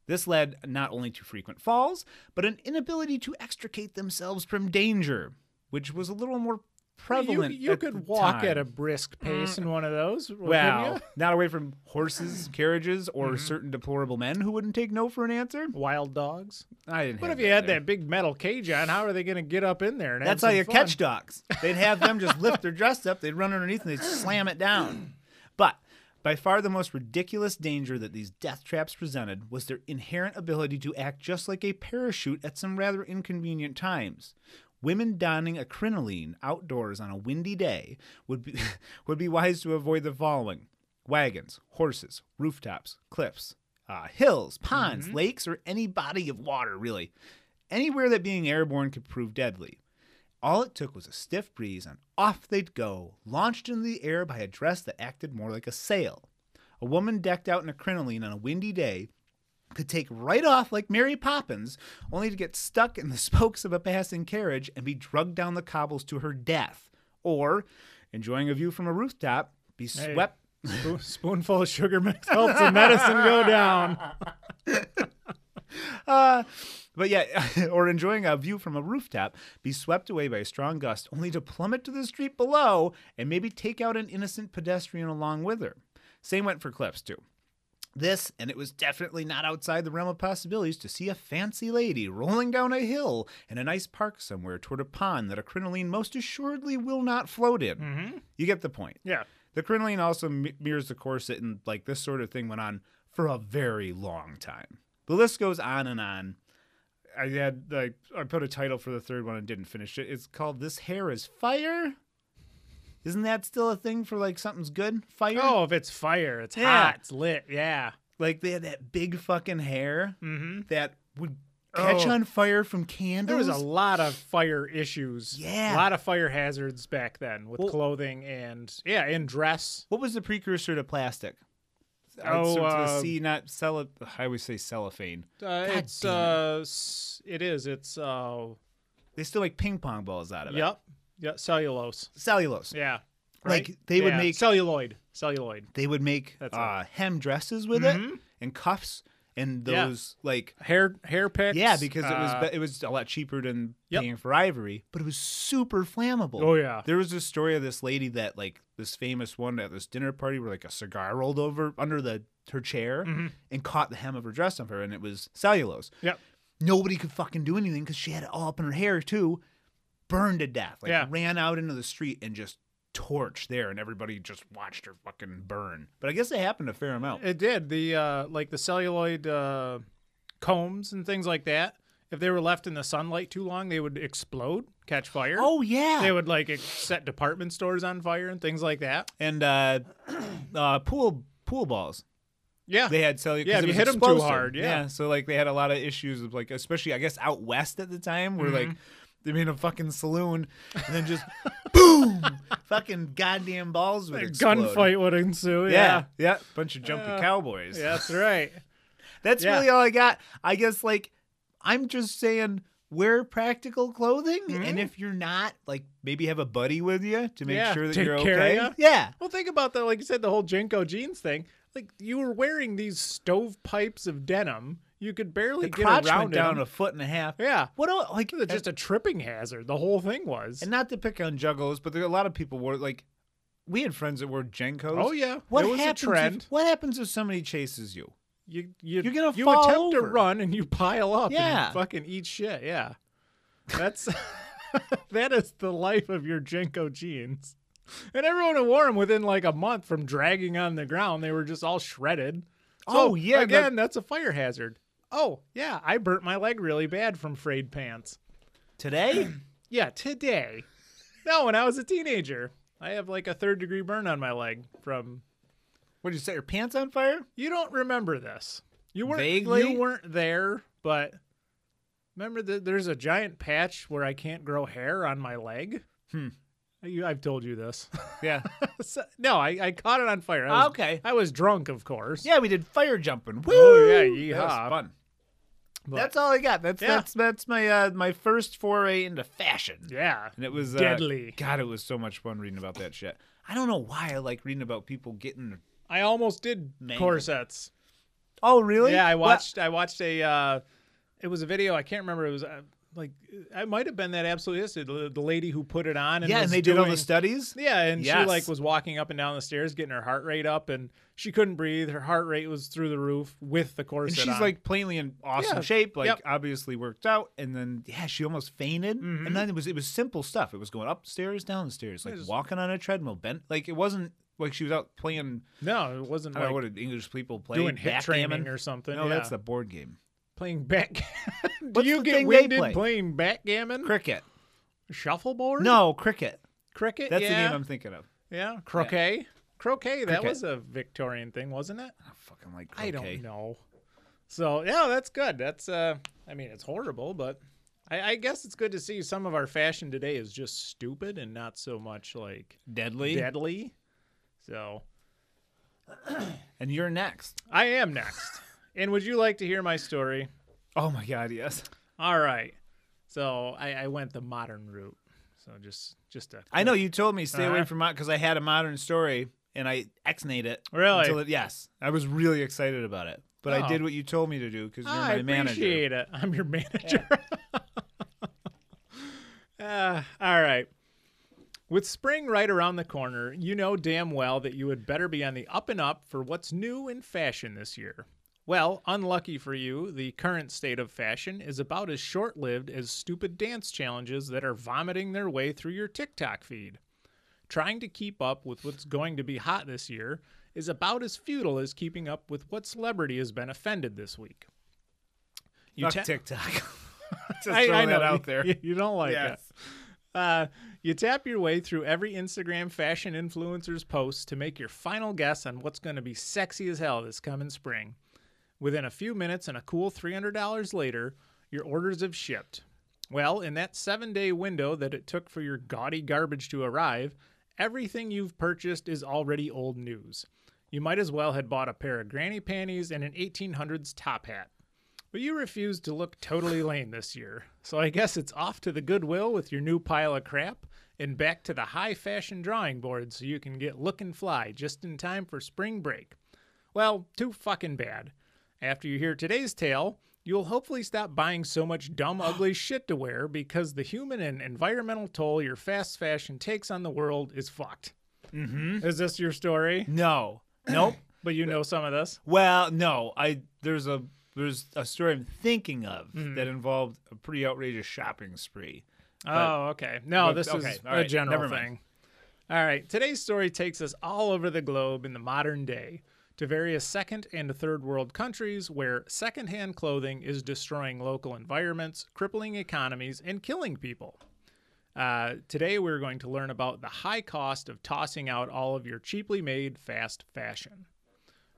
This led not only to frequent falls, but an inability to extricate themselves from danger, which was a little more prevalent.
you
at
could
the
walk
time.
at a brisk pace in mm. one of those. couldn't
well,
you?
not away from horses, carriages, or mm-hmm. certain deplorable men who wouldn't take no for an answer.
Wild dogs.
I didn't.
What
have
if you had
there.
that big metal cage on? How are they going to get up in there? And
That's how you
fun?
catch dogs. They'd have them just lift their dress up, they'd run underneath, and they'd slam it down. But by far the most ridiculous danger that these death traps presented was their inherent ability to act just like a parachute at some rather inconvenient times. Women donning a crinoline outdoors on a windy day would be would be wise to avoid the following: wagons, horses, rooftops, cliffs, uh, hills, ponds, lakes, or any body of water. Really, anywhere that being airborne could prove deadly. All it took was a stiff breeze, and off they'd go, launched into the air by a dress that acted more like a sail. A woman decked out in a crinoline on a windy day could take right off like Mary Poppins, only to get stuck in the spokes of a passing carriage and be drugged down the cobbles to her death. Or, enjoying a view from a rooftop, be
Hey.
swept.
Spoon- Spoonful of sugar helps the medicine go down.
Uh, but yeah, or enjoying a view from a rooftop, be swept away by a strong gust, only to plummet to the street below and maybe take out an innocent pedestrian along with her. Same went for cliffs, too. This, and it was definitely not outside the realm of possibilities to see a fancy lady rolling down a hill in a nice park somewhere toward a pond that a crinoline most assuredly will not float in.
Mm-hmm.
You get the point.
Yeah.
The crinoline also mi- mirrors the corset, and like this sort of thing went on for a very long time. The list goes on and on. I had like I put a title for the third one and didn't finish it. It's called "This Hair Is Fire." Isn't that still a thing for like something's good? Fire.
Oh, if it's fire, it's
Yeah.
hot, it's lit. Yeah.
like they had that big fucking hair
Mm-hmm.
that would catch
Oh.
on fire from candles.
There was a lot of fire issues.
Yeah.
A lot of fire hazards back then with
Well-
clothing and yeah, and dress.
what was the precursor to plastic?
Oh,
so,
uh,
see not cello. I always say cellophane.
Uh, it's uh, it is. It's uh,
They still make ping pong balls out of it.
yep, yeah, cellulose.
Cellulose.
Yeah.
Like,
right?
they would make-
celluloid. Celluloid.
they would make
That's
uh, hem dresses with it
Mhm.
and cuffs and
Yeah.
those like
Hair hair picks.
yeah because it was
uh,
it was a lot cheaper than
Yep.
paying for ivory but it was super flammable
Oh yeah.
there was this story of this lady that like this famous one at this dinner party where like a cigar rolled over under the her chair
Mhm.
and caught the hem of her dress on her and it was cellulose
Yep.
nobody could fucking do anything because she had it all up in her hair too. Burned to death. Like
Yeah.
ran out into the street and just torched there, and everybody just watched her fucking burn. But I guess it happened a fair amount.
It did. The uh, like the celluloid uh, combs and things like that. If they were left in the sunlight too long, they would explode, catch fire.
Oh yeah.
They would like set department stores on fire and things like that.
and uh, uh, pool pool balls.
Yeah.
They had cellular.
Yeah, you hit 'em too hard, yeah.
So like they had a lot of issues of like, especially I guess out west at the time, where like
Mm-hmm.
they made a fucking saloon and then just boom, fucking goddamn balls would
A
explode.
gunfight would ensue.
Yeah,
Yeah.
yeah, bunch of jumpy
Uh,
cowboys.
Yeah, that's right.
That's
Yeah.
really all I got. I guess like I'm just saying wear practical clothing, and if you're not, like maybe have a buddy with you to make
Mm-hmm. Yeah,
sure that you're okay.
ya.
Yeah.
Well, think about that. Like you said, the whole JNCO jeans thing. Like you were wearing these stovepipes of denim. You could barely
The
get
crotch
around
went down
them.
a foot and a half.
Yeah.
What el- like
It's just a tripping hazard. The whole thing was.
and not to pick on juggles, but there a lot of people were like we had friends that wore JNCOs.
oh yeah,
What
was a
happens
trend.
If, what happens if somebody chases you?
You you
You're gonna
you
fall
attempt to run and you pile up
Yeah.
and fucking eat shit. Yeah, that's that is the life of your JNCO jeans. And everyone who wore them within like a month from dragging on the ground, they were just all shredded. Oh, so,
Oh, yeah,
again, that's a fire hazard. Oh yeah, I burnt my leg really bad from frayed pants.
Today?
Yeah, today. No, when I was a teenager, I have like a third degree burn on my leg from
what did you set your pants on fire?
You don't remember this. You weren't
Vaguely?
You weren't there, but remember that there's a giant patch where I can't grow hair on my leg.
Hmm.
You, I've told you this.
Yeah.
So- no, I, I caught it on fire. I was,
okay.
I was drunk, of course.
Yeah, we did fire jumping. Woo!
Oh, yeah,
That was fun.
But-
that's all I got. That's
Yeah.
that's that's my uh my first foray into fashion.
Yeah.
And it was uh,
Deadly.
God, it was so much fun reading about that shit. I don't know why I like reading about people getting.
I almost did
Mangled.
corsets.
Oh, really?
Yeah, I
What-
watched. I watched a. Uh, it was a video. I can't remember. It was uh, like I might have been that absolutely is the, the lady who put it on. And
yeah, and they did all the studies.
Yeah, and she like was walking up and down the stairs, getting her heart rate up, and she couldn't breathe. Her heart rate was through the roof with the
And
corset
she's
on.
like plainly in awesome
Yeah.
shape, like
Yep.
obviously worked out, and then yeah, she almost fainted.
Mhm.
And then it was it was simple stuff. It was going upstairs, downstairs, like
It was-
walking on a treadmill, bent like it wasn't like she was out playing.
no, it wasn't
I don't know what did English people play
doing hit
backgammon?
training or something.
No,
yeah.
that's the board game.
Playing back. Do
What's
you get winded
play?
playing backgammon?
Cricket.
Shuffleboard?
No, cricket.
cricket.
That's
yeah.
the game I'm thinking of.
yeah, croquet. Croquet. That
Cricket.
was a Victorian thing, wasn't it?
I fucking like
I
croquet.
don't know. So yeah, that's good. That's uh, I mean, it's horrible, but I, I guess it's good to see some of our fashion today is just stupid and not so much like
Deadly.
deadly. So
And you're next.
I am next. and would you like to hear my story?
Oh my god, yes.
All right. So I, I went the modern route. So just just a
I know you told me stay away
Uh-huh.
from it because I had a modern story and I exnayed it.
Really?
It, yes, I was really excited about it, but I
Oh.
did what you told me to do because you're
I
my manager.
appreciate it. I'm your manager. Uh, all right. With spring right around the corner, you know damn well that you had better be on the up and up for what's new in fashion this year. Well, unlucky for you, the current state of fashion is about as short lived as stupid dance challenges that are vomiting their way through your TikTok feed. Trying to keep up with what's going to be hot this year is about as futile as keeping up with what celebrity has been offended this week. You
Fuck
ta-
TikTok. Just
I,
throw
I
that out there.
You, you don't like
Yes.
it. Uh, you tap your way through every Instagram fashion influencer's post to make your final guess on what's going to be sexy as hell this coming spring. Within a few minutes and a cool $300 later, your orders have shipped. Well, in that seven day window that it took for your gaudy garbage to arrive, everything you've purchased is already old news. You might as well had bought a pair of granny panties and an 1800s top hat. But you refused to look totally lame this year, so I guess it's off to the Goodwill with your new pile of crap and back to the high fashion drawing board so you can get looking fly just in time for spring break. Well, too fucking bad. After you hear today's tale, you'll hopefully stop buying so much dumb, ugly shit to wear because the human and environmental toll your fast fashion takes on the world is fucked. Mm-hmm. Is this your story?
No. Nope.
But you know some of this?
well, no. I there's a there's a story I'm thinking of
Mm-hmm.
that involved a pretty outrageous shopping spree.
Oh, okay. No,
but-
this
okay,
is a general thing. All right. Today's story takes us all over the globe in the modern day to various second and third world countries where secondhand clothing is destroying local environments, crippling economies, and killing people. Uh, today, we're going to learn about the high cost of tossing out all of your cheaply made fast fashion.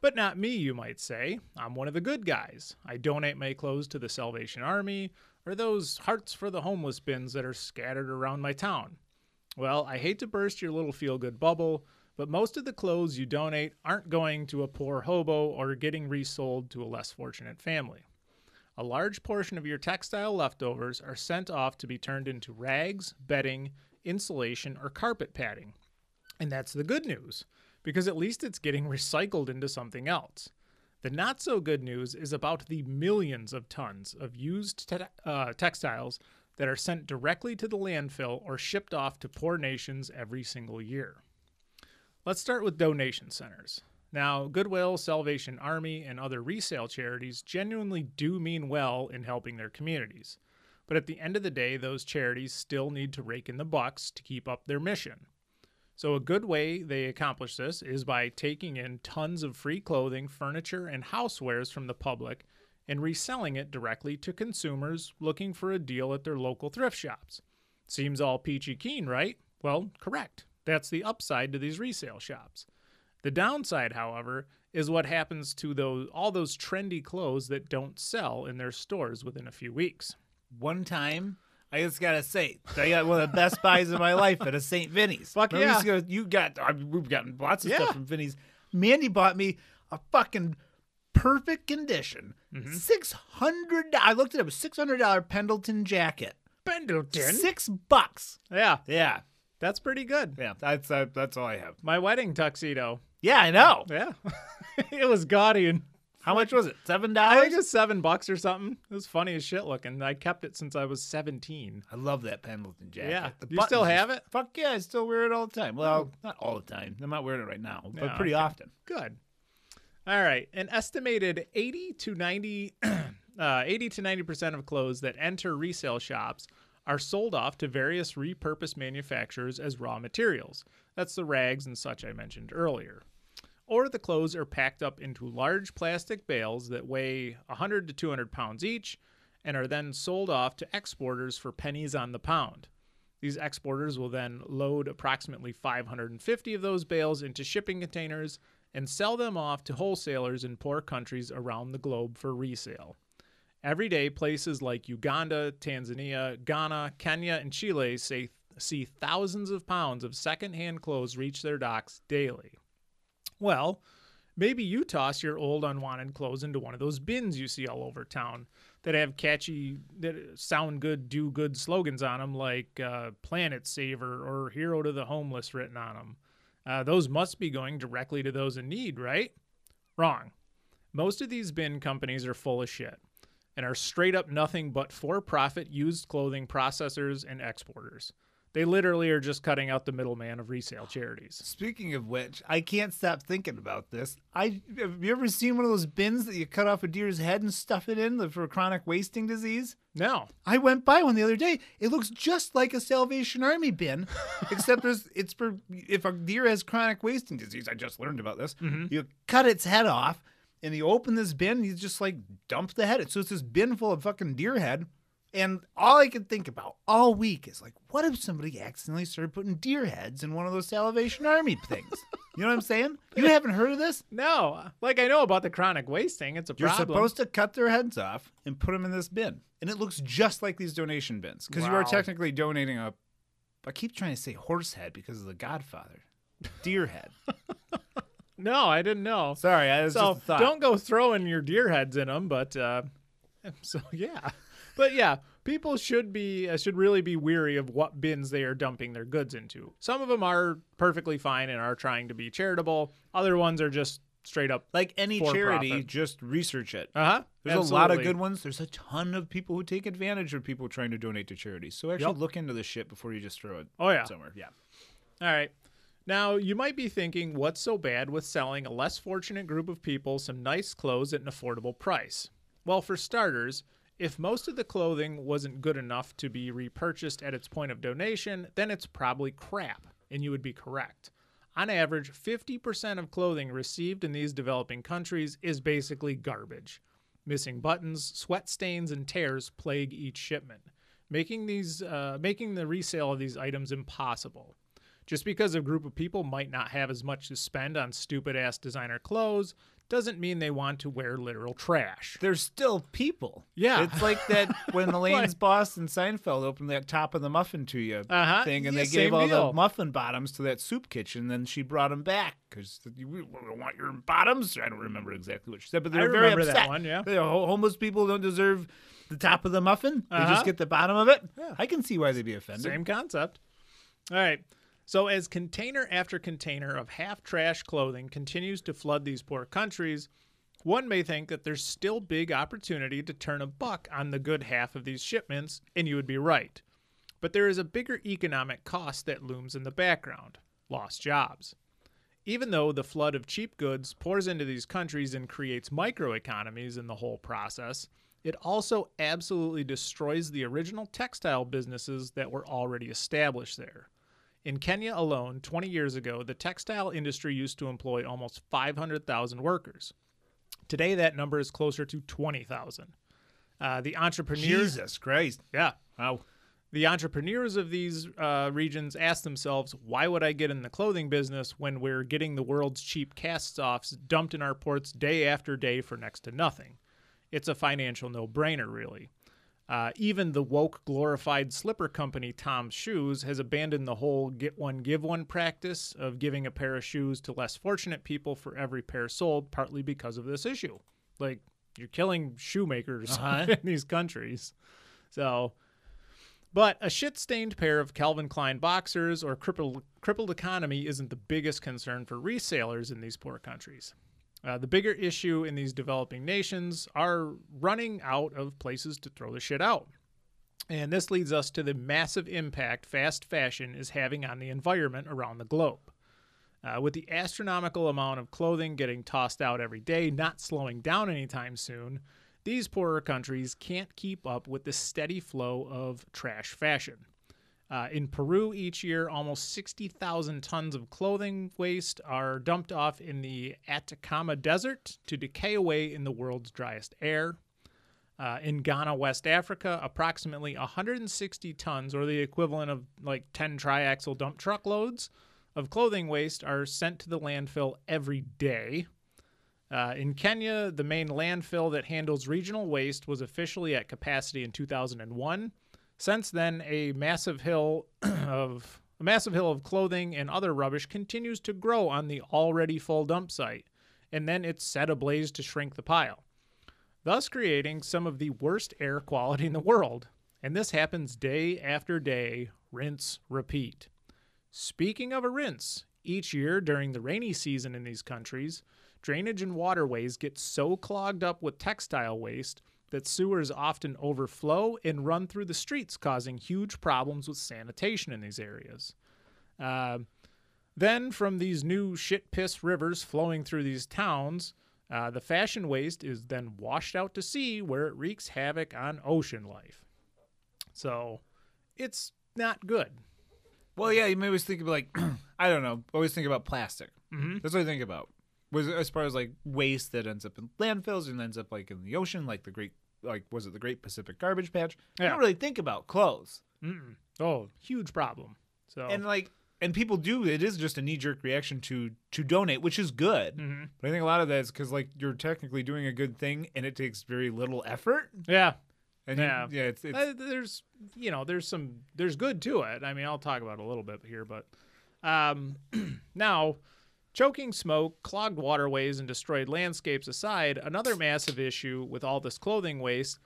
But not me, you might say. I'm one of the good guys. I donate my clothes to the Salvation Army or those Hearts for the Homeless bins that are scattered around my town. Well, I hate to burst your little feel good bubble, but most of the clothes you donate aren't going to a poor hobo or getting resold to a less fortunate family. A large portion of your textile leftovers are sent off to be turned into rags, bedding, insulation, or carpet padding. And that's the good news, because at least it's getting recycled into something else. The not so good news is about the millions of tons of used te- uh, textiles that are sent directly to the landfill or shipped off to poor nations every single year. Let's start with donation centers. Now, Goodwill, Salvation Army, and other resale charities genuinely do mean well in helping their communities. But at the end of the day, those charities still need to rake in the bucks to keep up their mission. So, a good way they accomplish this is by taking in tons of free clothing, furniture, and housewares from the public and reselling it directly to consumers looking for a deal at their local thrift shops. Seems all peachy keen, right? Well, correct. That's the upside to these resale shops. The downside, however, is what happens to those all those trendy clothes that don't sell in their stores within a few weeks.
One time, I just gotta say, I got one of the best buys of my life at a St. Vinny's.
Fuck
Remember
yeah.
you You got, I mean, we've gotten lots of
Yeah.
stuff from Vinny's. Mandy bought me a fucking perfect condition,
Mm-hmm.
six hundred. I looked it up, six hundred dollar Pendleton jacket,
Pendleton.
six bucks.
Yeah,
Yeah,
that's pretty good.
yeah. That's uh, that's all I have.
My wedding tuxedo.
Yeah, I know.
Yeah. it was gaudy and
How much was it? Seven
I think
dollars.
it was seven bucks or something. It was funny as shit looking. I kept it since I was 17.
I love that Pendleton jacket.
Yeah.
The
You still have
just-
it?
Fuck yeah, I still wear it all the time. Well, not all the time. I'm not wearing it right now, but
Yeah,
pretty
okay.
often.
Good. All right. An estimated 80 to 90 uh, 80 to 90% of clothes that enter resale shops are sold off to various repurposed manufacturers as raw materials. That's the rags and such I mentioned earlier. Or the clothes are packed up into large plastic bales that weigh 100 to 200 pounds each and are then sold off to exporters for pennies on the pound. These exporters will then load approximately 550 of those bales into shipping containers and sell them off to wholesalers in poor countries around the globe for resale. Every day, places like Uganda, Tanzania, Ghana, Kenya, and Chile say, see thousands of pounds of secondhand clothes reach their docks daily. Well, maybe you toss your old unwanted clothes into one of those bins you see all over town that have catchy, that sound good, do good slogans on them, like uh, Planet Saver or Hero to the Homeless written on them. Uh, those must be going directly to those in need, right? Wrong. Most of these bin companies are full of shit and are straight up nothing but for profit used clothing processors and exporters. They literally are just cutting out the middleman of resale charities.
Speaking of which, I can't stop thinking about this. I have you ever seen one of those bins that you cut off a deer's head and stuff it in for chronic wasting disease?
No.
I went by one the other day. It looks just like a Salvation Army bin, except there's it's for if a deer has chronic wasting disease. I just learned about this. Mm-hmm. You cut its head off, and you open this bin. You just like dump the head. So it's this bin full of fucking deer head. And all I could think about all week is like, what if somebody accidentally started putting deer heads in one of those Salvation Army things? You know what I'm saying? You haven't heard of this?
No. Like I know about the chronic wasting. It's a
You're
problem.
supposed to cut their heads off and put them in this bin. And it looks just like these donation bins because you are technically donating a. I keep trying to say horse head because of the Godfather. Deer head.
No, I didn't know.
Sorry, I was
So
just
don't go throwing your deer heads in them. But uh, so yeah, but yeah, people should be uh, should really be weary of what bins they are dumping their goods into. Some of them are perfectly fine and are trying to be charitable. Other ones are just straight up.
like any charity,
profit.
just research it.
Uh huh.
There's a lot of good ones. There's a ton of people who take advantage of people trying to donate to charities. So actually
Yep.
look into this shit before you just throw it
Oh yeah.
somewhere. Yeah.
All right. Now, you might be thinking, what's so bad with selling a less fortunate group of people some nice clothes at an affordable price? Well, for starters, if most of the clothing wasn't good enough to be repurchased at its point of donation, then it's probably crap, and you would be correct. On average, 50% of clothing received in these developing countries is basically garbage. Missing buttons, sweat stains, and tears plague each shipment, making these uh, making the resale of these items impossible. Just because a group of people might not have as much to spend on stupid ass designer clothes doesn't mean they want to wear literal trash.
There's still people.
Yeah.
It's like that when Elaine's
Like-
boss and Seinfeld opened that top of the muffin to you
Uh-huh.
thing, and
Yeah,
they gave all
deal.
the muffin bottoms to that soup kitchen. Then she brought them back because you don't want your bottoms. I don't remember exactly what she said, but they
I
were very
remember that
upset.
one, yeah.
The ho- homeless people don't deserve the top of the muffin. They
Uh-huh.
just get the bottom of it.
Yeah.
I can see why they'd be offended.
Same concept. All right. So, as container after container of half trash clothing continues to flood these poor countries, one may think that there's still big opportunity to turn a buck on the good half of these shipments, and you would be right. But there is a bigger economic cost that looms in the background lost jobs. Even though the flood of cheap goods pours into these countries and creates microeconomies in the whole process, it also absolutely destroys the original textile businesses that were already established there. In Kenya alone, 20 years ago, the textile industry used to employ almost 500,000 workers. Today, that number is closer to 20,000. Uh, the entrepreneurs,
Jesus Christ!
yeah,
Wow.
the entrepreneurs of these uh, regions ask themselves, why would I get in the clothing business when we're getting the world's cheap cast offs dumped in our ports day after day for next to nothing? It's a financial no brainer, really. Uh, even the woke, glorified slipper company Tom's Shoes has abandoned the whole get one, give one practice of giving a pair of shoes to less fortunate people for every pair sold, partly because of this issue. Like, you're killing shoemakers
Uh-huh.
in these countries. So, but a shit stained pair of Calvin Klein boxers or crippled, crippled economy isn't the biggest concern for resellers in these poor countries. Uh, the bigger issue in these developing nations are running out of places to throw the shit out. And this leads us to the massive impact fast fashion is having on the environment around the globe. Uh, with the astronomical amount of clothing getting tossed out every day not slowing down anytime soon, these poorer countries can't keep up with the steady flow of trash fashion. Uh, in Peru, each year, almost 60,000 tons of clothing waste are dumped off in the Atacama Desert to decay away in the world's driest air. Uh, in Ghana, West Africa, approximately 160 tons, or the equivalent of like 10 triaxle dump truck loads, of clothing waste are sent to the landfill every day. Uh, in Kenya, the main landfill that handles regional waste was officially at capacity in 2001. Since then, a massive hill of a massive hill of clothing and other rubbish continues to grow on the already full dump site, and then it's set ablaze to shrink the pile, thus creating some of the worst air quality in the world. And this happens day after day, rinse, repeat. Speaking of a rinse, each year during the rainy season in these countries, drainage and waterways get so clogged up with textile waste that sewers often overflow and run through the streets, causing huge problems with sanitation in these areas. Uh, then, from these new shit piss rivers flowing through these towns, uh, the fashion waste is then washed out to sea where it wreaks havoc on ocean life. So, it's not good.
Well, yeah, you may always think of like, I don't know, always think about plastic.
Mhm.
That's what I think about. Was as far as like waste that ends up in landfills and ends up like in the ocean, like the great, like was it the Great Pacific Garbage Patch? I
Yeah.
don't really think about clothes,
Mm-mm. Oh, huge problem. So,
and like, and people do. It is just a knee jerk reaction to to donate, which is good.
Mhm.
But I think a lot of that is because like you're technically doing a good thing, and it takes very little effort.
yeah,
And you-
Yeah.
yeah, it's, it's
Uh, there's you know there's some there's good to it. I mean, I'll talk about a little bit here, but um, now choking smoke, clogged waterways, and destroyed landscapes aside, another massive issue with all this clothing waste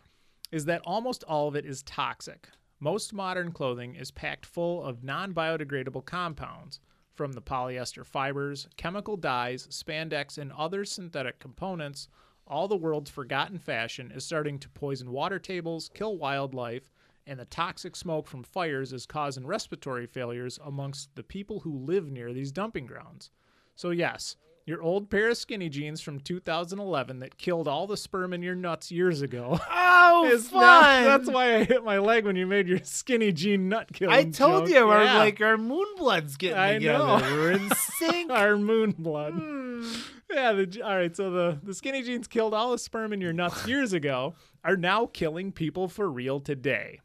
is that almost all of it is toxic. Most modern clothing is packed full of non biodegradable compounds, from the polyester fibers, chemical dyes, spandex, and other synthetic components. All the world's forgotten fashion is starting to poison water tables, kill wildlife, and the toxic smoke from fires is causing respiratory failures amongst the people who live near these dumping grounds. So, yes, your old pair of skinny jeans from 2011 that killed all the sperm in your nuts years ago.
Oh,
is
fun.
now- that's why I hit my leg when you made your skinny jean nut killing.
I told
joke.
you, our
Yeah.
like our moon blood's getting
I
together.
know.
We're in sync.
our moon blood.
Hmm.
Yeah. The, all right. So the the skinny jeans killed all the sperm in your nuts years ago are now killing people for real today.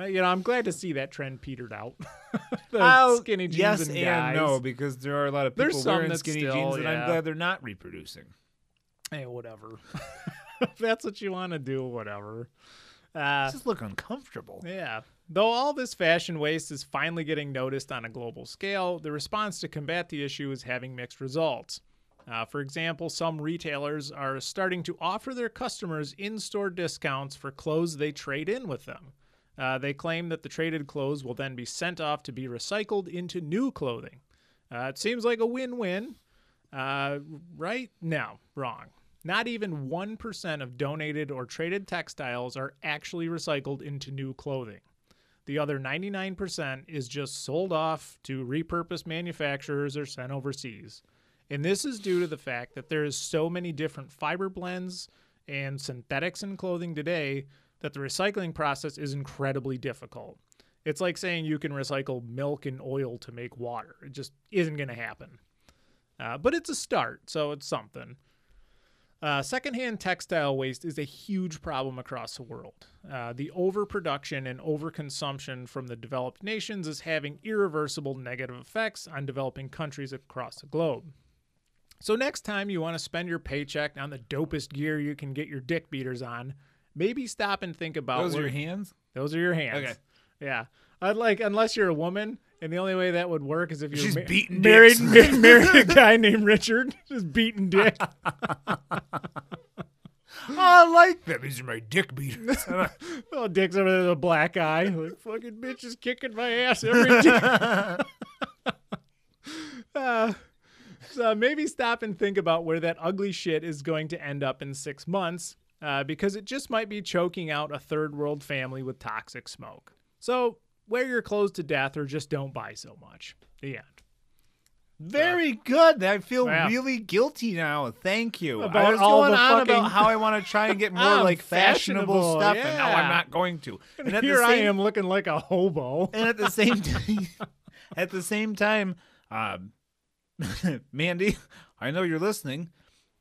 Uh, you know, I'm glad to see that trend petered out. the
Oh,
skinny jeans
yes
and,
and, no, because there are a lot of people
There's
wearing skinny
still,
jeans, and
yeah.
I'm glad they're not reproducing.
Hey, whatever. if that's what you want to do, whatever. Uh,
Just look uncomfortable.
Yeah. Though all this fashion waste is finally getting noticed on a global scale, the response to combat the issue is having mixed results. Uh, for example, some retailers are starting to offer their customers in store discounts for clothes they trade in with them. Uh, they claim that the traded clothes will then be sent off to be recycled into new clothing. Uh, it seems like a win win. Uh, right? No, wrong. Not even 1% of donated or traded textiles are actually recycled into new clothing. The other 99% is just sold off to repurposed manufacturers or sent overseas. And this is due to the fact that there is so many different fiber blends and synthetics in clothing today that the recycling process is incredibly difficult. It's like saying you can recycle milk and oil to make water. It just isn't going to happen. Uh, but it's a start, so it's something. Uh, secondhand textile waste is a huge problem across the world. Uh, the overproduction and overconsumption from the developed nations is having irreversible negative effects on developing countries across the globe. So, next time you want to spend your paycheck on the dopest gear you can get your dick beaters on, maybe stop and think about
Those are your hands?
those are your hands.
Okay.
Yeah. I'd like unless you're a woman, and the only way that would work is if you're ma- married,
dicks.
ma- married a guy named Richard, just beating dick.
Oh, I like them. These are my dick beaters.
oh, dick's over there with a black eye. Like fucking bitch is kicking my ass every day. Uh, so maybe stop and think about where that ugly shit is going to end up in six months, uh, because it just might be choking out a third world family with toxic smoke. So wear your clothes to death, or just don't buy so much. The end.
Very good. I feel
Yeah.
really guilty now. Thank you.
About
I was
all
going
the
on
fucking-
about how I want to try and get more like fashionable,
fashionable,
stuff, and now. I'm not going to. And at
Here
the
I am looking like a hobo.
And at the same time, at the same time, um, Mandy, I know you're listening.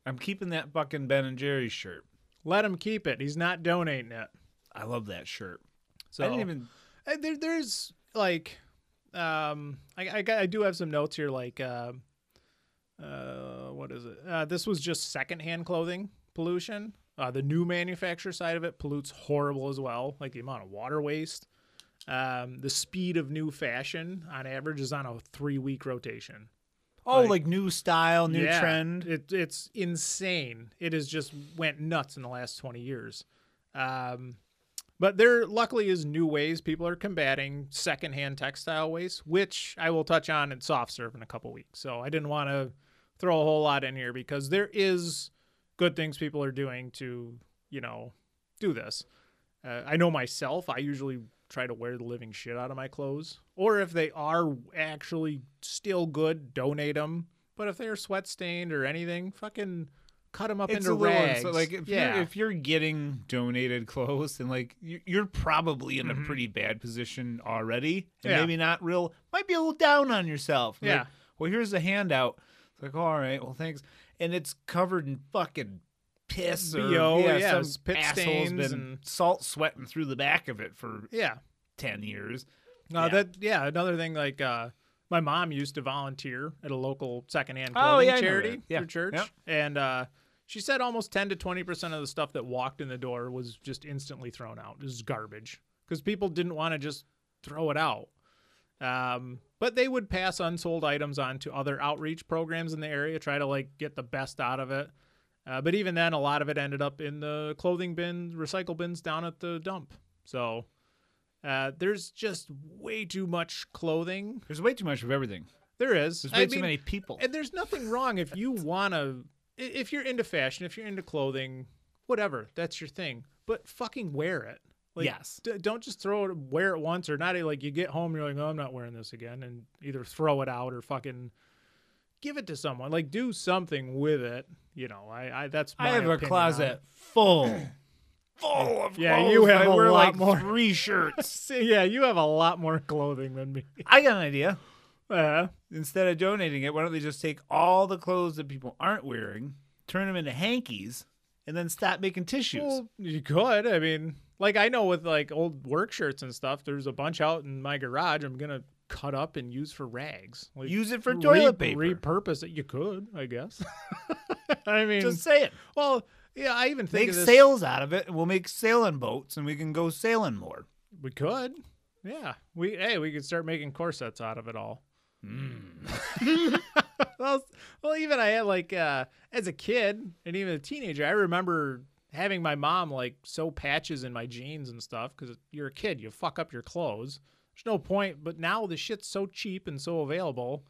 I'm keeping that fucking Ben and Jerry's shirt.
Let him keep it. He's not donating it.
I love that shirt.
So
I didn't even.
Uh, there, there's like um I, I I do have some notes here like uh, uh what is it uh, this was just secondhand clothing pollution uh, the new manufacturer side of it pollutes horrible as well like the amount of water waste um, the speed of new fashion on average is on a three week rotation
Oh,
like-
like, new style, new
Yeah,
trend.
It, it's insane. It has just went nuts in the last 20 years. Um, but there luckily is new ways people are combating secondhand textile waste, which I will touch on in soft serve in a couple weeks. So I didn't want to throw a whole lot in here because there is good things people are doing to, you know, do this. Uh, I know myself, I usually try to wear the living shit out of my clothes. Or if they are actually still good, donate them. But if they're sweat stained or anything, fucking cut them up
it's
into rags.
so like if
yeah.
you're if you're getting donated clothes then like you- you're probably in
Mhm.
a pretty bad position already and
Yeah.
maybe not real might be a little down on yourself Like,
Yeah.
well here's a handout it's like all right well thanks and it's covered in fucking piss or
BO,
yeah,
yeah,
some
spit
asshole's
stains
been
and-
salt sweating through the back of it for
yeah.
10 years
No,
Yeah.
that yeah. Another thing, like uh, my mom used to volunteer at a local secondhand
Oh,
clothing
yeah,
charity.
Yeah.
for church,
Yep.
and uh, she said almost ten to twenty percent of the stuff that walked in the door was just instantly thrown out. It was garbage because people didn't want to just throw it out. Um, but they would pass unsold items on to other outreach programs in the area, try to like get the best out of it. Uh, but even then, a lot of it ended up in the clothing bin, recycle bins down at the dump. So uh, there's just way too much clothing.
there's way too much of everything
There is.
there's
I
way too
mean,
many people
And there's nothing wrong if you want to, if you're into fashion, if you're into clothing, whatever, that's your thing. But fucking wear it. Like,
Yes.
d- don't just throw it, wear it once or not. Like you get home, you're like, oh, I'm not wearing this again, and either throw it out or fucking give it to someone. Like do something with it. You know, I, I that's my
I have a closet full, full of
Yeah,
clothes.
you have
I
a
wear
lot
like
more.
three shirts.
Yeah, you have a lot more clothing than me.
I got an idea.
Uh,
Instead of donating it, why don't they just take all the clothes that people aren't wearing, turn them into hankies, and then stop making tissues?
well, you could. I mean, like I know with like old work shirts and stuff, there's a bunch out in my garage. I'm gonna cut up and use for rags. Like,
Use it for
re-
toilet paper.
Repurpose it. You could, I guess. I mean,
Just say it.
well, yeah. I even think
Make
of this,
sails out of it, we'll make sailing boats, and we can go sailing more.
We could. Yeah. We hey, we could start making corsets out of it all. well, well, even I had like uh, as a kid and even a teenager, I remember having my mom like sew patches in my jeans and stuff because you're a kid, you fuck up your clothes. There's no point. But now the shit's so cheap and so available,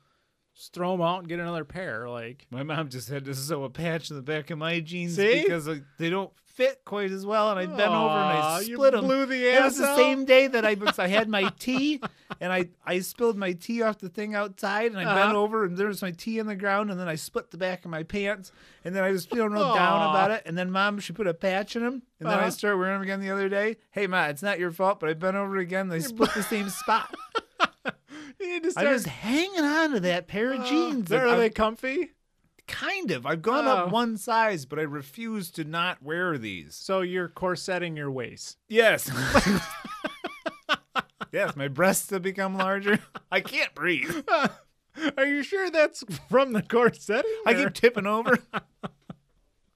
just throw them out and get another pair. Like,
My mom just had to sew a patch in the back of my jeans
See?
because like, they don't fit quite as well, and I bent over and I split them.
blew the
It was the
out?
same day that I I had my tea, and I I spilled my tea off the thing outside, and I bent
Uh-huh.
over, and there was my tea on the ground, and then I split the back of my pants, and then I was feeling real down about it, and then mom she put a patch in them, and then I
Uh-huh.
started wearing them again the other day. Hey ma, it's not your fault, but I bent over again, and they split the same spot.
you need to
I
start.
was hanging on to that pair of
Uh,
jeans.
are they comfy?
Kind of. I've gone
Oh.
up one size, but I refuse to not wear these.
So you're corsetting your waist.
Yes. yes, my breasts have become larger. I can't breathe.
Are you sure that's from the corsetting?
I keep tipping over.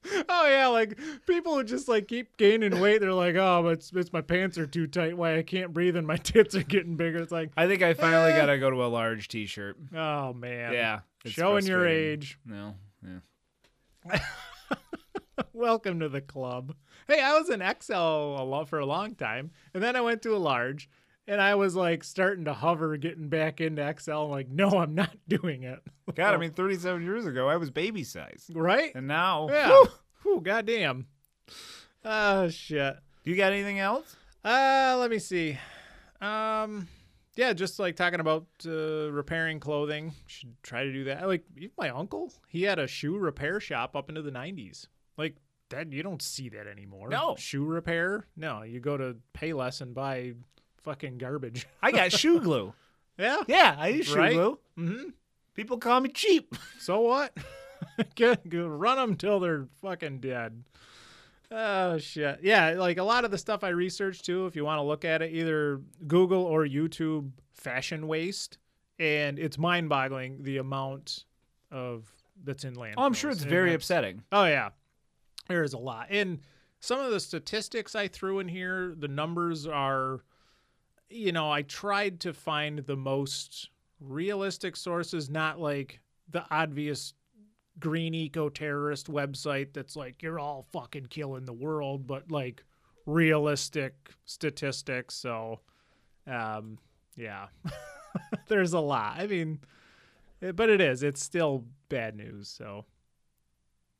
Oh yeah, like people who just like keep gaining weight. They're like, oh, it's it's my pants are too tight. Why I can't breathe and my tits are getting bigger. It's like,
I think I finally eh. got to go to a large t-shirt.
oh man.
Yeah.
Showing your age.
No. Yeah.
Welcome to the club. Hey, I was an XL for a long time, and then I went to a large, and I was like starting to hover, getting back into XL. I'm like, no, I'm not doing it.
God, I mean 37 years ago I was baby size.
right?
And now
Yeah.
Whew.
Whew, goddamn. Oh shit.
You got anything else?
Uh, let me see. Um, yeah, just like talking about uh, repairing clothing. Should try to do that. Like even my uncle, he had a shoe repair shop up into the '90s. Like that, you don't see that anymore.
No.
shoe repair. No, you go to Payless and buy fucking garbage.
I got shoe glue.
yeah.
Yeah, I use shoe
Right?
glue.
Mm-hmm.
People call me cheap.
So what? Get, go run them till they're fucking dead. Oh shit! Yeah, like a lot of the stuff I researched too. If you want to look at it, either Google or YouTube fashion waste, and it's mind-boggling the amount of that's in land.
Oh, I'm sure it's very upsetting.
Oh yeah, there is a lot, and some of the statistics I threw in here, the numbers are, you know, I tried to find the most realistic sources, not like the obvious green eco terrorist website that's like you're all fucking killing the world, but like realistic statistics. So, um, yeah, there's a lot. I mean, eh, but it is. It's still bad news. So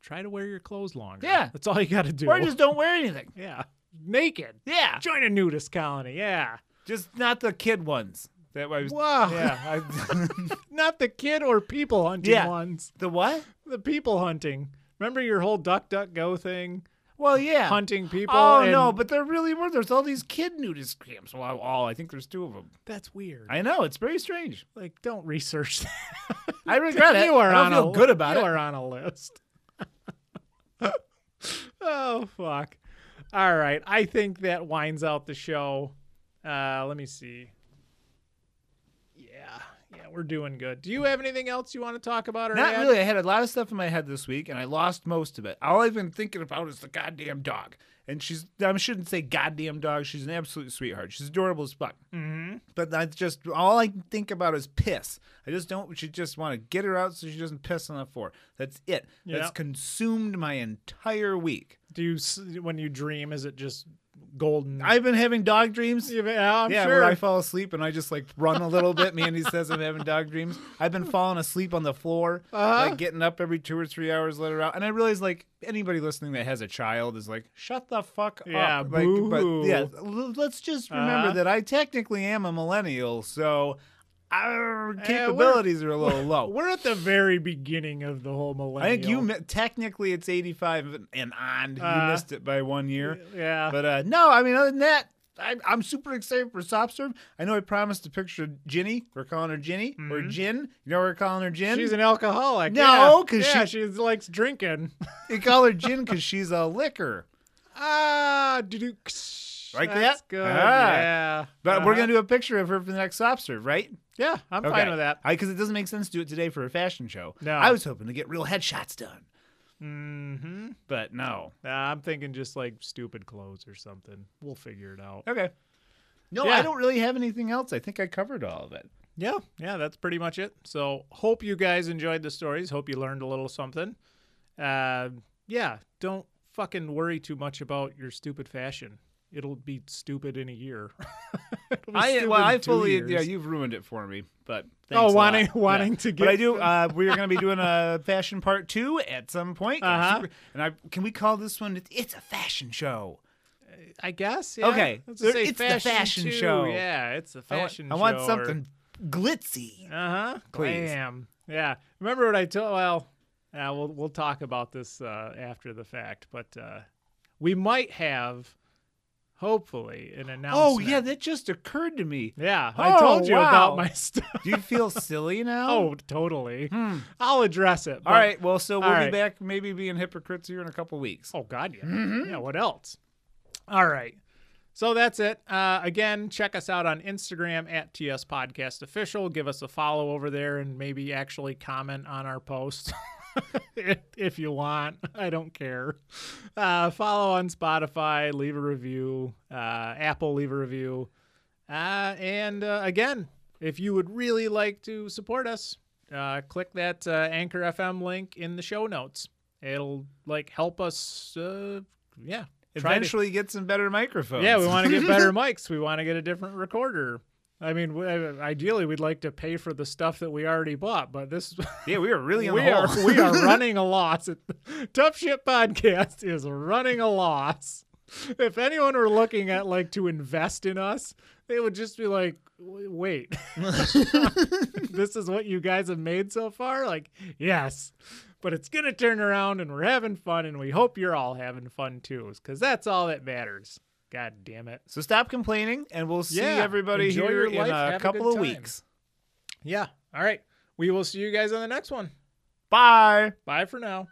try to wear your clothes longer.
Yeah.
that's all you got to do.
Or just don't wear anything.
yeah, naked.
Yeah.
Join a nudist colony. Yeah.
Just not the kid ones. That I was
Wow.
Yeah. I,
Not the kid or people hunting
Yeah.
ones.
the what?
The people hunting. Remember your whole duck duck go thing?
Well, yeah.
Hunting people.
Oh
and-
no, but there really were. There's all these kid nudist camps. Well, all I think there's two of them.
that's weird.
I know it's very strange.
like, don't research that.
I regret it.
you are
I don't
on
feel
a,
good about
you
it.
are on a list. oh fuck! All right, I think that winds out the show. Uh, let me see. Yeah, yeah, we're doing good. Do you have anything else you want to talk about or
Not
add?
really. I had a lot of stuff in my head this week, and I lost most of it. All I've been thinking about is the goddamn dog. And she's, I shouldn't say goddamn dog. She's an absolute sweetheart. She's adorable as fuck.
Mm-hmm.
But I just, all I think about is piss. I just don't, she just want to get her out so she doesn't piss on the floor. That's it.
Yeah.
That's consumed my entire week.
Do you when you dream? Is it just golden?
I've been having dog dreams.
yeah, I'm
yeah,
sure.
where I fall asleep and I just like run a little bit. Mandy says I'm having dog dreams. I've been falling asleep on the floor,
Uh-huh.
like getting up every two or three hours, let her out. And I realize like anybody listening that has a child is like, shut the fuck
Yeah,
up. Like, but yeah, let's just remember
Uh-huh.
that I technically am a millennial, so our capabilities are a little low.
We're at the very beginning of the whole millennial.
I think you mi- technically it's 85 and on. You
Uh,
missed it by one year.
Yeah.
But uh, no, I mean, other than that, I, I'm super excited for Soft Serve. I know I promised a picture of Ginny. We're calling her Ginny or Gin. You know we're calling her Gin?
Mm-hmm. She's an alcoholic.
No, because
yeah,
she-
she likes drinking.
we call her Gin because she's a liquor.
ah, doo-doo.
Like
That's
that?
good.
Ah.
Yeah.
But we're
Uh-huh.
going to do a picture of her for the next Soft Serve, right?
Yeah, I'm fine with that.
Because it doesn't make sense to do it today for a fashion show.
No.
I was hoping to get real headshots done.
Mm-hmm.
But no.
I'm thinking just like stupid clothes or something. We'll figure it out.
Okay. No,
Yeah.
I don't really have anything else. I think I covered all of it.
Yeah, yeah, that's pretty much it. So hope you guys enjoyed the stories. Hope you learned a little something. Uh, yeah, don't fucking worry too much about your stupid fashion. It'll be stupid in a year.
I well, I fully
years.
yeah, you've ruined it for me. But thanks
Oh,
lot.
wanting-
Yeah.
wanting to
But I do. Uh, we're going to be doing a fashion part two at some point.
Uh-huh.
super- And I can we call this one? It's, it's a fashion show.
I guess. Yeah.
Okay,
Let's
there- it's the fashion show.
Yeah, it's the
I want-
fashion.
I want,
show or-
something glitzy.
Uh huh.
Please.
Glam. Yeah. Remember what I told? Well, yeah, we'll we'll talk about this uh, after the fact, but uh, we might have, hopefully, an announcement.
Oh yeah, that just occurred to me.
yeah. I
Oh,
told you
wow.
about my stuff.
Do you feel silly now?
oh, totally.
Hmm.
I'll address it.
All
but-
right. Well, so we'll
All
be back. Maybe being hypocrites here in a couple weeks.
Oh God, yeah.
Mm-hmm.
Yeah. What else? All right. So that's it. Uh, again, check us out on Instagram at TS Podcast Official. Give us a follow over there and maybe actually comment on our post if, you want. I don't care. Uh, follow on Spotify. Leave a review. Uh, Apple, leave a review. Uh, and uh, again, if you would really like to support us, uh, click that uh, Anchor FM link in the show notes. It'll like help us. Uh, yeah. try to-
Eventually, get some better microphones.
yeah, we want to get better mics. We want to get a different recorder. I mean, we, uh, ideally, we'd like to pay for the stuff that we already bought, but this
yeah, we are really on
we
the
are we are running a loss. Tough Shit Podcast is running a loss. If anyone were looking at like to invest in us, they would just be like, "Wait, this is what you guys have made so far?" Like, yes, but it's gonna turn around, and we're having fun, and we hope you're all having fun too, because that's all that matters. God damn it.
So stop complaining, and we'll see
Yeah,
everybody
enjoy
here in a couple of
time.
weeks.
Yeah. All right. We will see you guys on the next one.
Bye.
Bye for now.